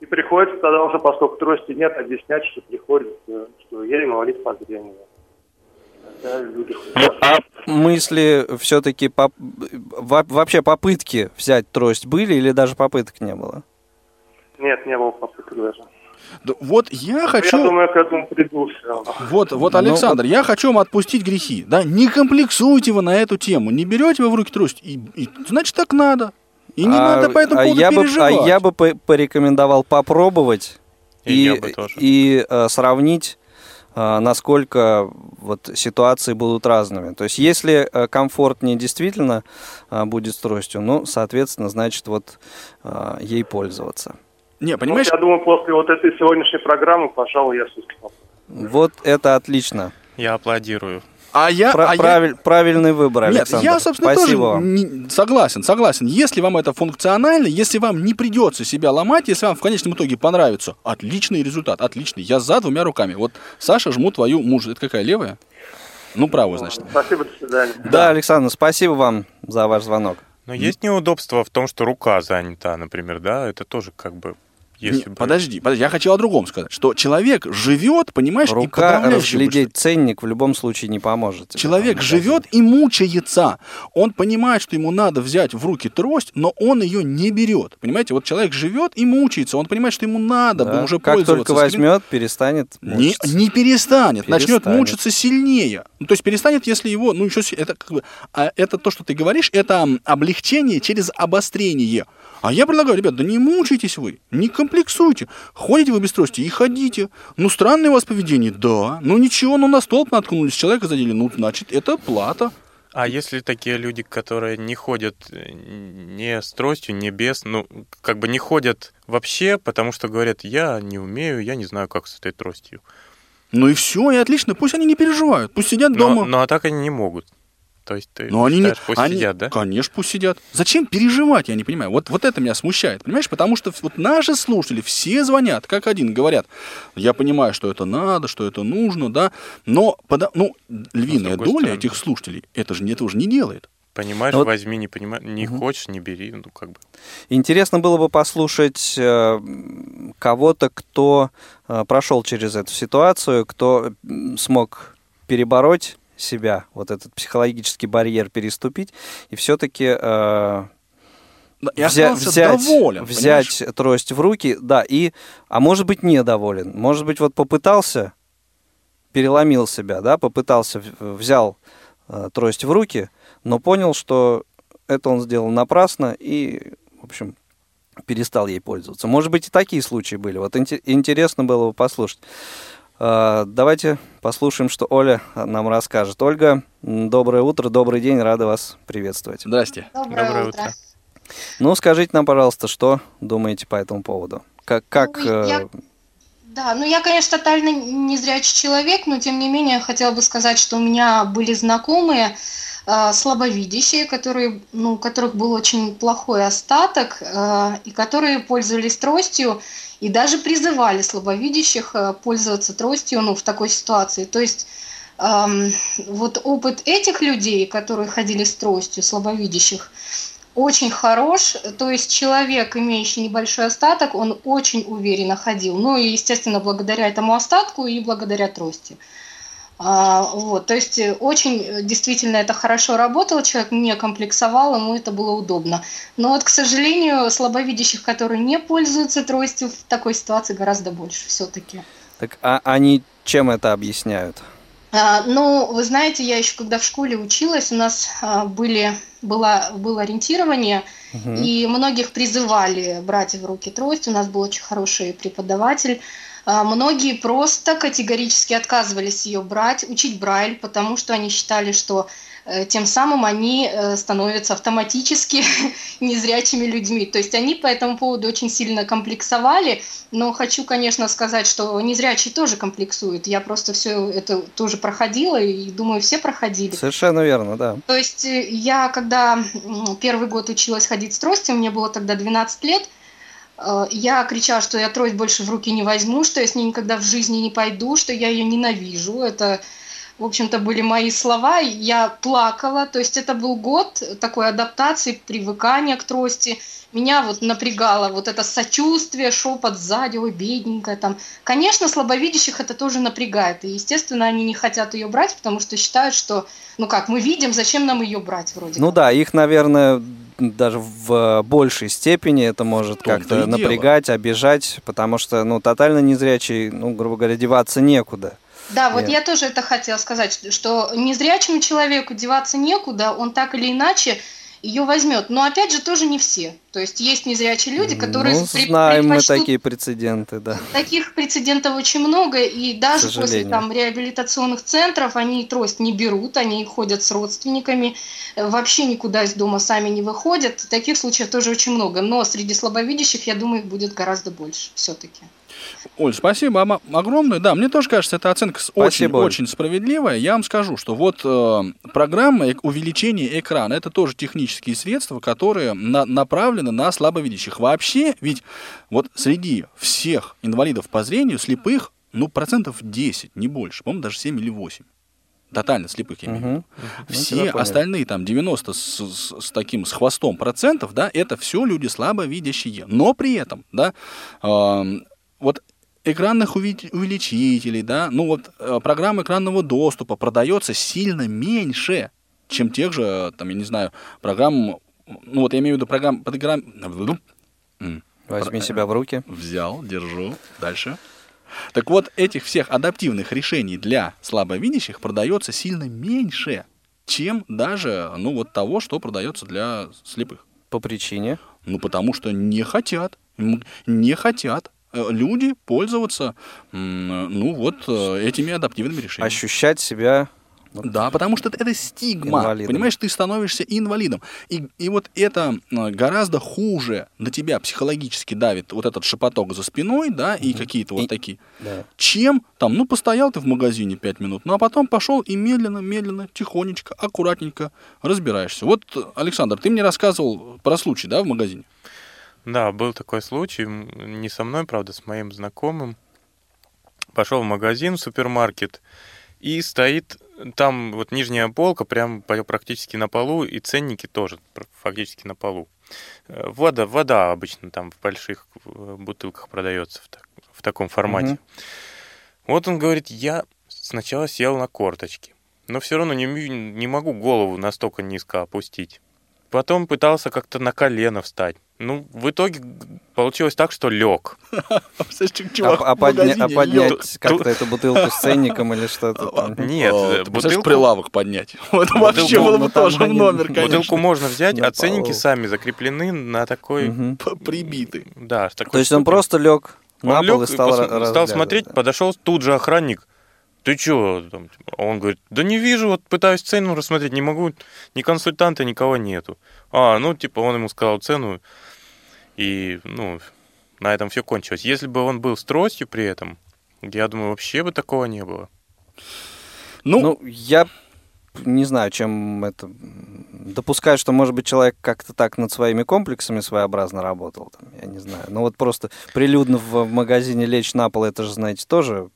И приходится тогда уже, поскольку трости нет, объяснять, что приходится, что я инвалид по зрению. Люди А мысли все-таки вообще попытки взять трость были или даже попыток не было? Нет, не было попыток даже. Да вот я хочу... Я думаю, к этому приду все. Вот, вот, Ну, Александр, я хочу вам отпустить грехи. Да, не комплексуйте вы на эту тему, не берете вы в руки трость, и, и, значит так надо. И не а, надо по этому а поводу я бы, переживать. а я бы по- порекомендовал попробовать И и, бы и, э, сравнить, э, насколько вот ситуации будут разными. То есть, если э, комфортнее действительно будет с тростью, ну, соответственно, значит, вот ей пользоваться. Не, понимаешь? Вот я думаю, после вот этой сегодняшней программы, пожалуй, я все-таки. Вот это отлично. Я аплодирую. А я, Пра- а я- правиль- Правильный выбор, Нет, Александр. я, собственно, Спасибо тоже вам. не- согласен, согласен. Если вам это функционально, если вам не придется себя ломать, если вам в конечном итоге понравится, отличный результат, отличный. Я за двумя руками. Вот, Саша, жму твою мужу. Это какая, левая? Ну, правую, значит. Спасибо, до свидания. Да, Александр, спасибо вам за ваш звонок. Но есть неудобство в том, что рука занята, например, да? Это тоже как бы... Если Не, Подожди, подожди, я хотел о другом сказать, что человек живет, понимаешь, и Рука подавляющее разглядеть ценник в любом случае не поможет. тебе Человек живет и мучается. Он понимает, что ему надо взять в руки трость, но он ее не берет. Понимаете, вот человек живет и мучается. Он понимает, что ему надо Да. бы уже Как пользоваться. только возьмет, перестанет Не, мучиться. не перестанет, начнет Перестанет. мучиться сильнее. Ну, то есть перестанет, если его, ну, еще это как бы, а это то, что ты говоришь, это облегчение через обострение. А я предлагаю, ребят, да не мучайтесь вы, не комплексуйте. Ходите вы без трости и ходите. Ну, странное у вас поведение, да. Ну, ничего, ну, на столб наткнулись, человека задели, ну, значит, это плата. А если такие люди, которые не ходят э, не с тростью, не без, ну, как бы не ходят вообще, потому что говорят, я не умею, я не знаю, как с этой тростью. Ну и все, и отлично, пусть они не переживают, пусть сидят Но, дома. но а так они не могут. То есть ты Но они не... считаешь, пусть они- сидят, да? Конечно, пусть сидят. Зачем переживать, я не понимаю. Вот, вот это меня смущает, понимаешь? Потому что вот наши слушатели все звонят, как один, говорят, я понимаю, что это надо, что это нужно, да, но пода- ну, львиная другой доля стороны. этих слушателей это же этого же не делает. Понимаешь, Вот- возьми, не понимаешь, не хочешь, не бери, ну как бы. Интересно было бы послушать э, кого-то, кто э, прошел через эту ситуацию, кто смог перебороть себя, вот этот психологический барьер переступить, и все-таки И взя- взять, доволен, взять трость в руки, да, и, а может быть, недоволен. Может быть, вот попытался, переломил себя, да, попытался, взял э, трость в руки, но понял, что это он сделал напрасно и, в общем, перестал ей пользоваться. Может быть, и такие случаи были. Вот инте- интересно было бы послушать. Э, Давайте послушаем, что Оля нам расскажет. Ольга, доброе утро, добрый день, рада вас приветствовать. Здрасте. Доброе, Доброе утро. утро. Ну, скажите нам, пожалуйста, что думаете по этому поводу? Как, как Ну, я- э, Да, ну я, конечно, тотально незрячий человек, но тем не менее хотела бы сказать, что у меня были знакомые слабовидящие, которые, ну, у которых был очень плохой остаток, э, и которые пользовались тростью и даже призывали слабовидящих э, пользоваться тростью ну, в такой ситуации. То есть эм, вот опыт этих людей, которые ходили с тростью, слабовидящих, очень хорош. То есть человек, имеющий небольшой остаток, он очень уверенно ходил. Ну и, естественно, благодаря этому остатку и благодаря трости. А, вот, то есть э, очень э, действительно это хорошо работало, человек не комплексовал, ему это было удобно. Но вот, к сожалению, слабовидящих, которые не пользуются тростью, в такой ситуации гораздо больше все-таки. так, а они чем это объясняют? А, ну, вы знаете, я еще когда в школе училась, у нас а, были, было, было ориентирование, угу. и многих призывали брать в руки трость. У нас был очень хороший преподаватель. А, многие просто категорически отказывались ее брать, учить Брайль, потому что они считали, что Э, тем самым они э, становятся автоматически незрячими людьми. То есть они по этому поводу очень сильно комплексовали, но хочу, конечно, сказать, что незрячие тоже комплексуют. Я просто все это тоже проходила, и думаю, все проходили. Совершенно верно, да. То есть э, я, когда первый год училась ходить с тростью, мне было тогда 12 лет, я кричала, что я трость больше в руки не возьму, что я с ней никогда в жизни не пойду, что я ее ненавижу. Это в общем-то, были мои слова, я плакала, то есть это был год такой адаптации, привыкания к трости. Меня вот напрягало вот это сочувствие, шепот сзади, ой, бедненькая там. Конечно, слабовидящих это тоже напрягает, и, естественно, они не хотят ее брать, потому что считают, что, ну как, мы видим, зачем нам ее брать вроде Ну как. да, их, наверное, даже в большей степени это может как-то напрягать, обижать, потому что, ну, тотально незрячий, ну, грубо говоря, деваться некуда. Да, вот я тоже это хотела сказать, что незрячему человеку деваться некуда, он так или иначе ее возьмет. Но опять же, тоже не все. То есть есть незрячие люди, которые ну, знаем мы такие прецеденты, да. Таких прецедентов очень много, и даже после там реабилитационных центров они трость не берут, они ходят с родственниками, вообще никуда из дома сами не выходят. Таких случаев тоже очень много. Но среди слабовидящих, я думаю, их будет гораздо больше все-таки. Оль, спасибо огромное. Да, мне тоже кажется, эта оценка очень, очень справедливая. Я вам скажу, что вот э, программа увеличения экрана это тоже технические средства, которые на, направлены на слабовидящих. Вообще, ведь вот среди всех инвалидов по зрению слепых, ну, процентов 10, не больше, по-моему, даже 7 или 8 тотально слепых я имею в виду. Uh-huh. Все ну, остальные там 90 с, с, с таким с хвостом процентов, да, это все люди слабовидящие. Но при этом, да, э, вот экранных увеличителей, да, ну вот э, программа экранного доступа продается сильно меньше, чем тех же, там, я не знаю, программ, ну вот я имею в виду программ под экран... Возьми себя в руки. Взял, держу. Дальше. Так вот, этих всех адаптивных решений для слабовидящих продается сильно меньше, чем даже, ну, вот того, что продается для слепых. По причине? Ну, потому что не хотят. Не хотят Э, люди пользоваться, ну вот, э, этими адаптивными решениями. Ощущать себя да, потому что это, это стигма. Инвалидом. Понимаешь, ты становишься инвалидом. И, и вот это э, гораздо хуже на тебя психологически давит вот этот шепоток за спиной, да, и угу. какие-то вот и, такие, да. чем там, ну, постоял ты в магазине пять минут, ну, а потом пошел и медленно, медленно, тихонечко, аккуратненько разбираешься. Вот, Александр, ты мне рассказывал про случай, да, в магазине? Да, был такой случай, не со мной, правда, с моим знакомым. Пошел в магазин, в супермаркет, и стоит там вот нижняя полка прям практически на полу, и ценники тоже фактически на полу. Э, вода, вода обычно там в больших э, бутылках продается в, так, в таком формате. Угу. Вот он говорит, я сначала сел на корточки, но все равно не, не могу голову настолько низко опустить. Потом пытался как-то на колено встать. Ну, в итоге получилось так, что лег. А, а, поднять как-то эту бутылку с ценником или что-то там? Нет, бутылку... прилавок поднять. Вот вообще было бы тоже в номер, конечно. Бутылку можно взять, а ценники сами закреплены на такой... Прибиты. Да. То есть он просто лег на пол и стал Стал смотреть, подошел тут же охранник ты чё? Он говорит, да не вижу, вот пытаюсь цену рассмотреть, не могу, ни консультанта, никого нету. А, ну, типа, он ему сказал цену, и, ну, на этом все кончилось. Если бы он был с тростью при этом, я думаю, вообще бы такого не было. Ну, ну я не знаю, чем это... Допускаю, что, может быть, человек как-то так над своими комплексами своеобразно работал. Там, я не знаю. Но вот просто прилюдно в магазине лечь на пол, это же, знаете, тоже...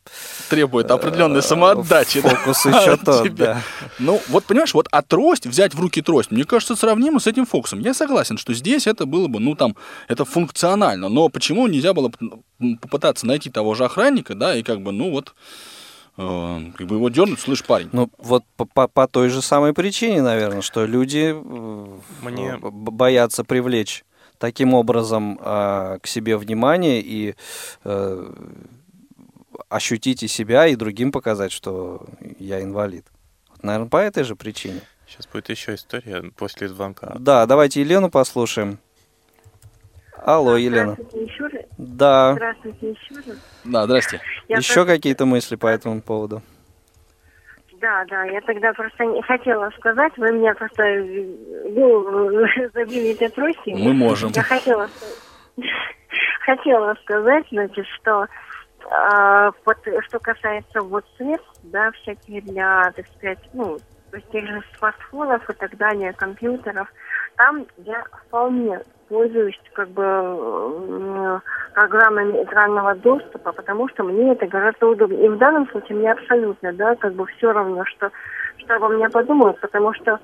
Требует определенной э, самоотдачи. Фокус еще тот, да. Ну, вот понимаешь, вот а трость, взять в руки трость, мне кажется, сравнимо с этим фокусом. Я согласен, что здесь это было бы, ну, там, это функционально. Но почему нельзя было попытаться найти того же охранника, да, и как бы, ну, вот как бы его дернуть, слышь, парень. Ну, вот по, по, по той же самой причине, наверное, что люди э, Мне... боятся привлечь таким образом э, к себе внимание и э, ощутить и себя, и другим показать, что я инвалид. Вот, наверное, по этой же причине. Сейчас будет еще история после звонка. Да, давайте Елену послушаем. Алло, Елена. Еще раз. Да. Здравствуйте еще раз. Да, здрасте. Я Еще просто- какие-то мысли по этому поводу? Да, да, я тогда просто не хотела сказать, вы меня просто э, голову забили этой тростью. Мы можем. Я хотела, хотела сказать, значит, что а, вот, что касается вот средств, да, всяких для, так сказать, ну, тех же смартфонов и так далее, компьютеров, там я вполне пользуюсь как бы м, программами экранного доступа, потому что мне это гораздо удобнее. И в данном случае мне абсолютно, да, как бы все равно, что, что обо мне подумают, потому что,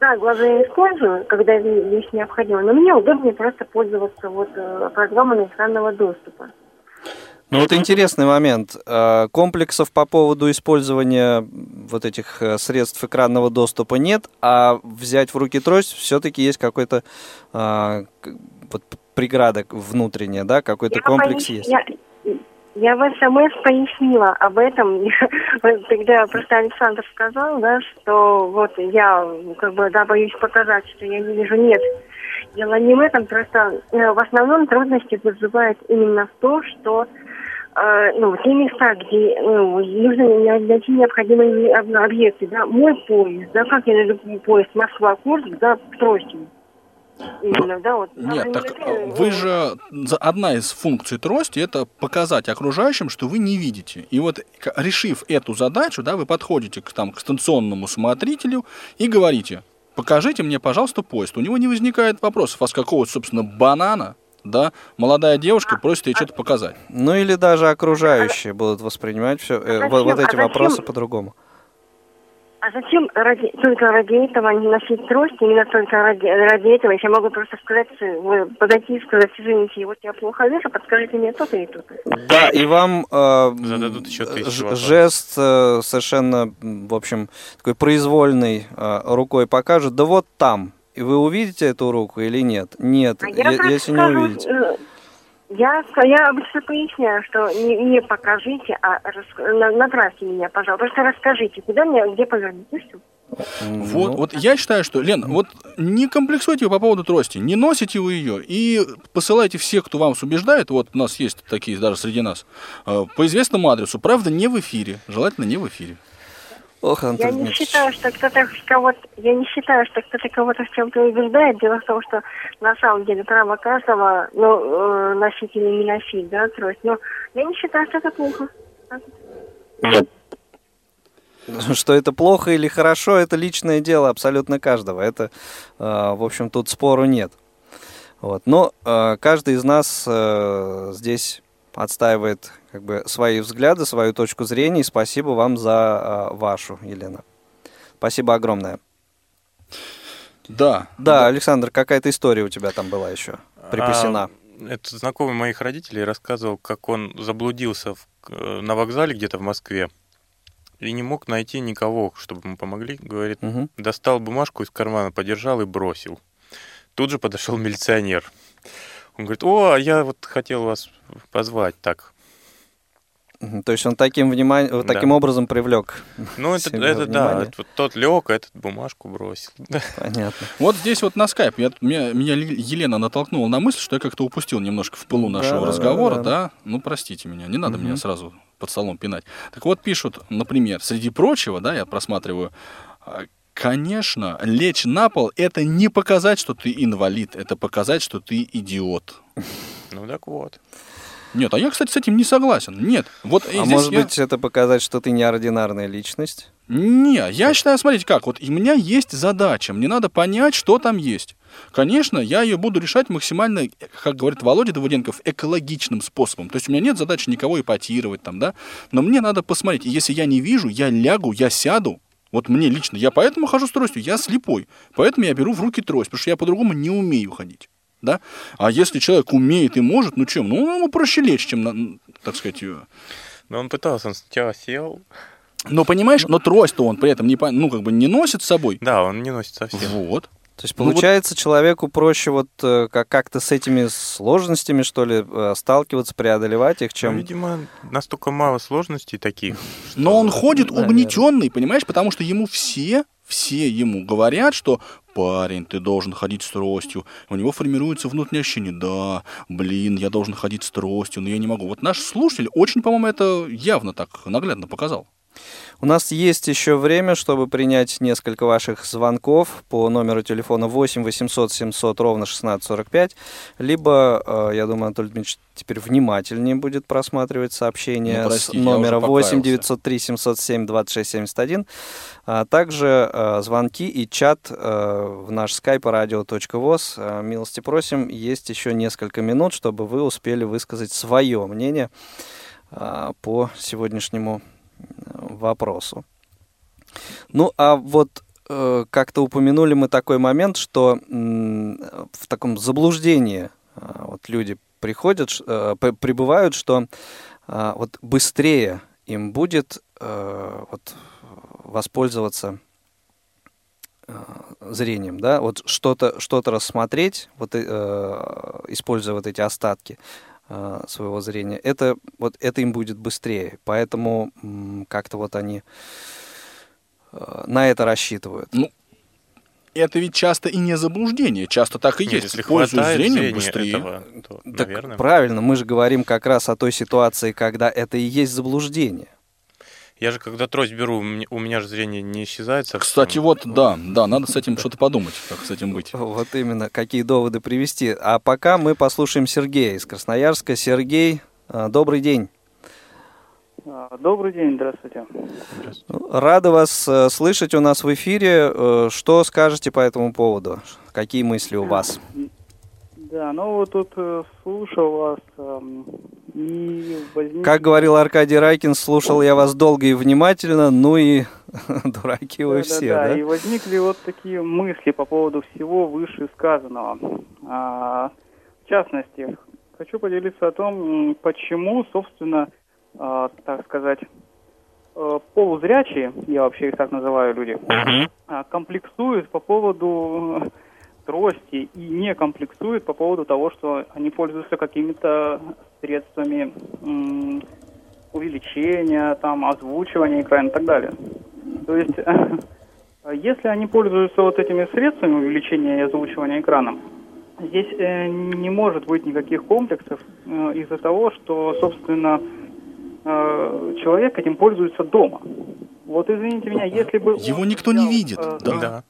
да, глаза я использую, когда вещь необходима, но мне удобнее просто пользоваться вот э, программами экранного доступа. Ну вот интересный момент. Э, Комплексов по поводу использования вот этих э, средств экранного доступа нет, а взять в руки трость все-таки есть какой-то а, вот преграда внутренняя, да, какой-то Я комплекс пояс- есть. Я, я в СМС пояснила об этом, Вот тогда просто Александр сказал, да, что вот я как бы, да, боюсь показать, что я не вижу, нет. Дело не в этом, просто э, в основном трудности вызывает именно то, что ну, те места, где ну, нужно не- найти необходимые об- объекты, да, мой поезд, да, как я найду поезд Москва-Курск, да, тростью. Именно, да, вот. Нет, так э, вы же одна из функций трости это показать окружающим, что вы не видите. И вот решив эту задачу, да, вы подходите к там к станционному смотрителю и говорите: покажите мне, пожалуйста, поезд. У него не возникает вопросов, а с какого, собственно, банана, да, молодая девушка просит ей что-то показать. Ну или даже окружающие будут воспринимать все, зачем- вот, вот а эти зачем- вопросы по-другому. А зачем ради, только ради этого не носить трость, именно только ради, ради этого, если я могу просто сказать, э, вы подойти и сказать, извините, вот я плохо вижу, подскажите мне то-то и то-то. Да, и вам э, Зададут еще тысячу ж- жест э, совершенно, в общем, такой произвольный э, рукой покажут, да вот там. И вы увидите эту руку или нет? Нет, А я просто если не скажу, увидите. э, я, я обычно поясняю, что не, не покажите, а рас- на- направьте меня, пожалуйста. Просто расскажите, куда мне, где повернуть, и всё. Вот, вот я считаю, что, Лен, вот не комплексуйте по поводу трости, не носите вы ее и посылайте всех, кто вам убеждает, вот у нас есть такие даже среди нас, э, по известному адресу, правда, не в эфире, желательно не в эфире. Ох, Я Антон не Дмитриевич. считаю, что кто-то кого-то, я не считаю, что кто-то кого-то в чем-то убеждает. Дело в том, что на самом деле право каждого, ну, э, носить или не носить, да, трость. Но я не считаю, что это плохо. Что это плохо или хорошо, это личное дело абсолютно каждого. Это, э, в общем, тут спору нет. Вот. Но э, каждый из нас здесь отстаивает как бы свои взгляды, свою точку зрения. И спасибо вам за э, вашу, Елена. Спасибо огромное. Да. Да, Александр, какая-то история у тебя там была еще припасена. А, это знакомый моих родителей рассказывал, как он заблудился в- на вокзале где-то в Москве и не мог найти никого, чтобы ему помогли. Говорит, Мгм. достал бумажку из кармана, подержал и бросил. Тут же подошел милиционер. Он говорит, о, а я вот хотел вас позвать так. То есть он таким, внимание, вот Да. таким образом привлек. Ну, это, себе это да, внимание. это вот тот лег, а этот бумажку бросил. Понятно. Вот здесь вот на скайп я, меня, меня Елена натолкнула на мысль, что я как-то упустил немножко в пылу нашего Да-да-да-да. разговора, да? Ну, простите меня, не надо Мгм. меня сразу под столом пинать. Так вот пишут, например, среди прочего, да, я просматриваю, а, конечно, лечь на пол — это не показать, что ты инвалид, это показать, что ты идиот. Ну так вот. Нет, а я, кстати, с этим не согласен. Нет, вот и А здесь может я- быть, это показать, что ты неординарная личность? Не, я считаю, смотрите как, вот у меня есть задача, мне надо понять, что там есть. Конечно, я ее буду решать максимально, как говорит Володя Давыденков, экологичным способом. То есть у меня нет задачи никого ипотировать там, да, но мне надо посмотреть, и если я не вижу, я лягу, я сяду, вот мне лично, я поэтому хожу с тростью, я слепой, поэтому я беру в руки трость, потому что я по-другому не умею ходить. Да? А если человек умеет и может, ну чем? Ну, ему проще лечь, чем, так сказать, э, Но он пытался, он сначала сел. но понимаешь, но трость-то он при этом не, ну, как бы не носит с собой. Да, он не носит совсем. Вот. То есть, получается, ну, вот... человеку проще вот э, как- как-то с этими сложностями, что ли, э, сталкиваться, преодолевать их, чем... Ну, видимо, настолько мало сложностей таких. Что... Но он ходит угнетенный, понимаешь, потому что ему все, все ему говорят, что парень, ты должен ходить с тростью. У него формируется внутреннее ощущение, да, блин, я должен ходить с тростью, но я не могу. Вот наш слушатель очень, по-моему, это явно так наглядно показал. У нас есть еще время, чтобы принять несколько ваших звонков по номеру телефона 8 800 700 ровно 1645, либо, э, я думаю, Анатолий Дмитриевич теперь внимательнее будет просматривать сообщения ну, прости, с номера 8 903 707 26 71, а также э, звонки и чат э, в наш skype radio.voz. Милости просим, есть еще несколько минут, чтобы вы успели высказать свое мнение по сегодняшнему вопросу. Ну, а вот э, как-то упомянули мы такой момент, что в таком заблуждении э, вот люди приходят, э, прибывают, что вот быстрее им будет вот, воспользоваться зрением, да, вот что-то что рассмотреть, вот, э, используя вот эти остатки, своего зрения, это, вот, это им будет быстрее. Поэтому как-то вот они э, на это рассчитывают. Ну, это ведь часто и не заблуждение, часто так и есть. Если Пользуясь зрением быстрее. Этого, то, так наверное. правильно, мы же говорим как раз о той ситуации, когда это и есть заблуждение. Я же когда трость беру, у меня же зрение не исчезает совсем. Кстати, вот, да, да, надо с этим что-то подумать, как с этим быть. Вот именно, какие доводы привести. А пока мы послушаем Сергея из Красноярска. Сергей, а, добрый день. А, добрый день, здравствуйте. Рада вас э, слышать у нас в эфире. Э, что скажете по этому поводу? Какие мысли у вас? Да, ну вот тут э, слушал вас эм, и возник... Как говорил Аркадий Райкин, слушал я вас долго и внимательно, ну и дураки вы да, все, да, да? Да, и возникли вот такие мысли по поводу всего вышесказанного. А, в частности, хочу поделиться о том, почему, собственно, а, так сказать, э, полузрячие, я вообще их так называю люди, uh-huh. комплексуют по поводу трости и не комплексуют по поводу того, что они пользуются какими-то средствами м- увеличения, там, озвучивания экрана и так далее. То есть, если они пользуются вот этими средствами увеличения и озвучивания экраном, здесь э, не может быть никаких комплексов э, из-за того, что, собственно, э, человек этим пользуется дома. Вот извините меня, если бы... Его никто взял, не видит, э, да. да.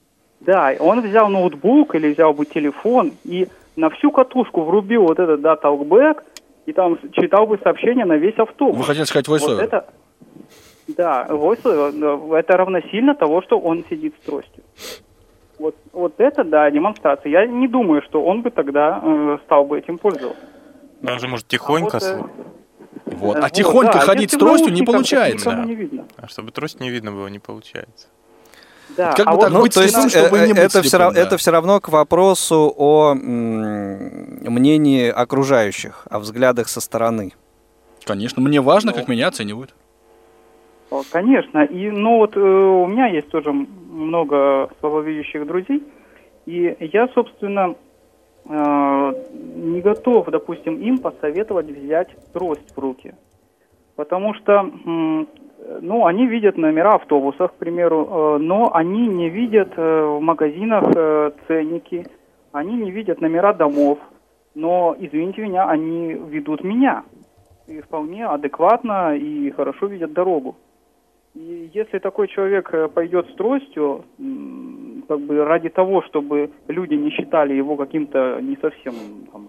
Да, он взял ноутбук или взял бы телефон и на всю катушку врубил вот этот, да, talkback, и там читал бы сообщения на весь автобус. Вы хотите сказать voiceover? Вот это, да, voiceover, это равносильно того, что он сидит с тростью. Вот, вот это, да, демонстрация. Я не думаю, что он бы тогда э, стал бы этим пользоваться. Он же может тихонько... А вот, э, вот. а тихонько да, ходить с тростью не получается. Да. Не видно. А чтобы трость не видно было, не получается. Да. Как а бы вот, так ну, быть то слепым, есть, чтобы э, не быть это, слепым, все, да. это все равно к вопросу о мнении окружающих, о взглядах со стороны. Конечно, мне важно, ну, как меня оценивают. Конечно, и ну вот э, у меня есть тоже много слабовидящих друзей, и я, собственно, э, не готов, допустим, им посоветовать взять трость в руки, потому что ну, они видят номера автобусов, к примеру, э, но они не видят э, в магазинах э, ценники, они не видят номера домов, но, извините меня, они ведут меня. И вполне адекватно и хорошо видят дорогу. И если такой человек пойдет с тростью, как бы ради того, чтобы люди не считали его каким-то не совсем там,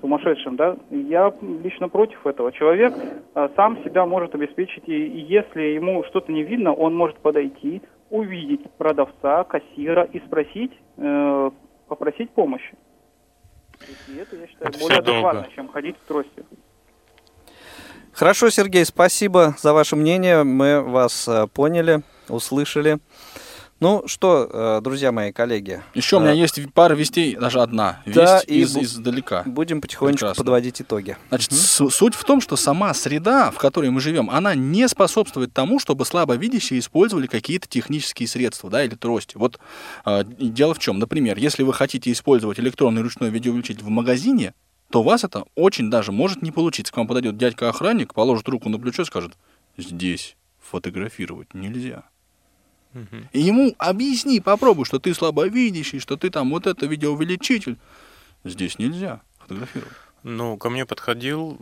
сумасшедшим, да, я лично против этого. Человек а, сам себя может обеспечить, и, и если ему что-то не видно, он может подойти, увидеть продавца, кассира и спросить, э, попросить помощи. И это, я считаю, это более адекватно, долго. чем ходить с тростью. Хорошо, Сергей, спасибо за ваше мнение. Мы вас э, поняли, услышали. Ну что, э, друзья мои, коллеги. Еще у меня э, есть пара вестей, даже одна. Да, Весть и из, бу- издалека. Будем потихонечку Прекрасно. подводить итоги. Значит, су- суть в том, что сама среда, в которой мы живем, она не способствует тому, чтобы слабовидящие использовали какие-то технические средства, да, или трости. Вот э, дело в чем, например, если вы хотите использовать электронный ручной видеоувеличитель в магазине, то у вас это очень даже может не получиться. К вам подойдет дядька-охранник, положит руку на плечо и скажет, здесь фотографировать нельзя. И ему объясни, попробуй, что ты слабовидящий, что ты там вот это видеоувеличитель. Здесь нельзя фотографировать. Ну, ко мне подходил,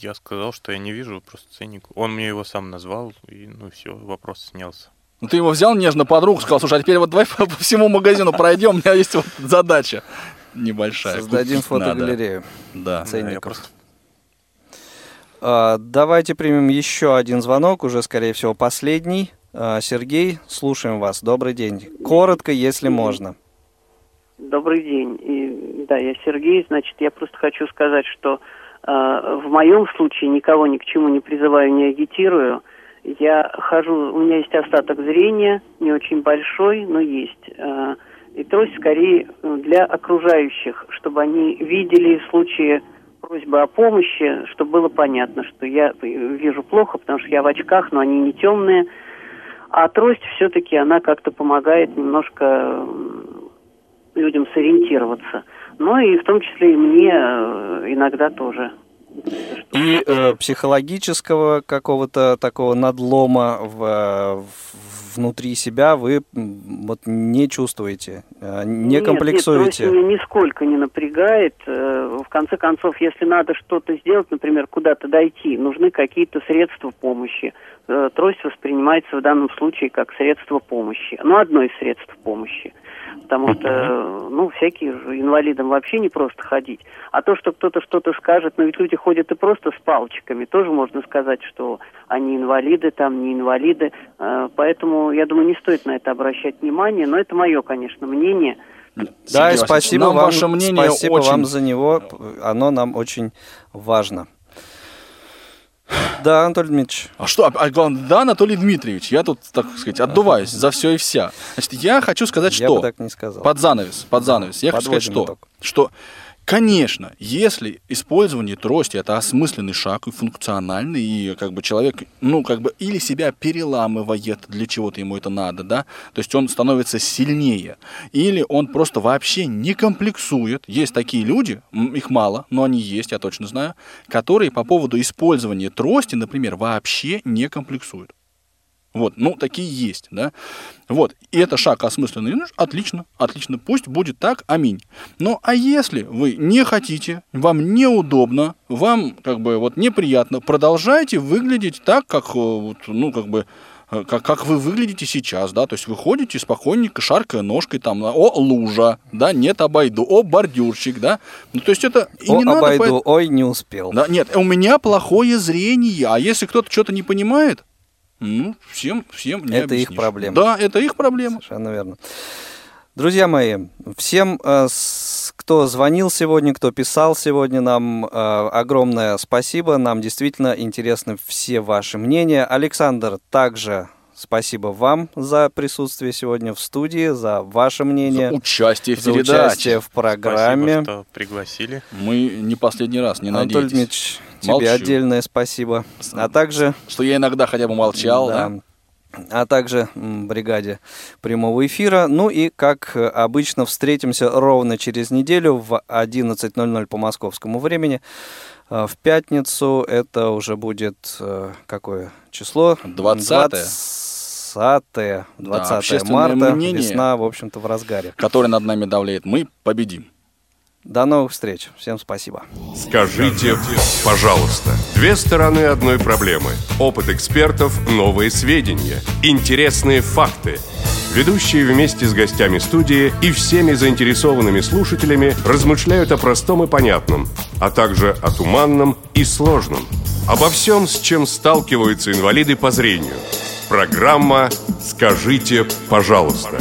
я сказал, что я не вижу просто ценник. Он мне его сам назвал, и ну все, вопрос снялся. Ну, ты его взял нежно под руку, сказал, слушай, а теперь вот давай по, по всему магазину пройдем, у меня есть вот задача небольшая. Создадим фотогалерею Да. ценников. А, Давайте примем еще один звонок, уже, скорее всего, последний. А, Сергей, слушаем вас. Добрый день. Коротко, если можно. Добрый день. И, да, я Сергей. Значит, я просто хочу сказать, что э, в моем случае никого ни к чему не призываю, не агитирую. Я хожу, у меня есть остаток зрения, не очень большой, но есть. Э, и трость скорее э, для окружающих, чтобы они видели в случае просьбы о помощи, чтобы было понятно, что я вижу плохо, потому что я в очках, но они не темные. А трость все-таки она как-то помогает немножко людям сориентироваться. Ну и в том числе и мне э, иногда тоже. И э, психологического какого-то такого надлома в, в- внутри себя вы вот не чувствуете, э, не Нет, комплексуете. Нет, меня нисколько не напрягает. Э, В конце концов, если надо что-то сделать, например, куда-то дойти, нужны какие-то средства помощи. Э, Трость воспринимается в данном случае как средство помощи. Ну, одно из средств помощи. Потому что, ну, всякие же инвалидам вообще не просто ходить. А то, что кто-то что-то скажет, но ведь люди ходят и просто с палочками. Тоже можно сказать, что они инвалиды, там не инвалиды. Э, Поэтому, я думаю, не стоит на это обращать внимание. Но это мое, конечно, мнение. Да, и спасибо нам вам, ваше мнение спасибо очень- вам за него, оно нам очень важно. Да, Анатолий Дмитриевич. А что, а, а главное, да, Анатолий Дмитриевич, я тут, так сказать, отдуваюсь за все и вся. Значит, я хочу сказать, Я что... бы так не сказал. Под занавес, под занавес. Я хочу сказать, Подводим что... итог. Что, конечно, если использование трости это осмысленный шаг и функциональный, и как бы человек, ну, как бы или себя переламывает, для чего-то ему это надо, да, то есть он становится сильнее, или он просто вообще не комплексует. Есть такие люди, их мало, но они есть, я точно знаю, которые по поводу использования трости, например, вообще не комплексуют. Вот, ну, такие есть, да. Вот, и это шаг осмысленный, ну, отлично, отлично, пусть будет так, аминь. Ну, а если вы не хотите, вам неудобно, вам, как бы, вот, неприятно, продолжайте выглядеть так, как, э, вот, ну, как бы, э, как, как вы выглядите сейчас, да, то есть вы ходите спокойненько, шаркая ножкой, там, о, лужа, да, нет, обойду, о, бордюрчик, да, ну, то есть это и О, не надо обойду, ой, не успел. да, нет, у меня плохое зрение, а если кто-то что-то не понимает, ну, всем, всем не Это их объяснишь. проблема. Да, это их проблема. Совершенно верно. Друзья мои, всем, э, кто звонил сегодня, кто писал сегодня, нам э, огромное спасибо. Нам действительно интересны все ваши мнения. Александр, также спасибо вам за присутствие сегодня в студии, за ваше мнение. За участие в за передаче. участие в программе. Спасибо, что пригласили. Мы не последний раз, не Анатолий надейтесь. Дмитриевич, тебе Молчу. отдельное спасибо. А также... Что я иногда хотя бы молчал, да. а также бригаде прямого эфира. Ну и, как обычно, встретимся ровно через неделю в 11.00 по московскому времени. Э, В пятницу это уже будет э, какое число? 20-е. 20 20 общественное марта, мнение. весна, в общем-то, в разгаре. Который над нами давляет. Мы победим. До новых встреч. Всем спасибо. Скажите, пожалуйста. Две стороны одной проблемы. Опыт экспертов, новые сведения, интересные факты. Ведущие вместе с гостями студии и всеми заинтересованными слушателями размышляют о простом и понятном, а также о туманном и сложном. Обо всем, с чем сталкиваются инвалиды по зрению. Программа «Скажите, пожалуйста».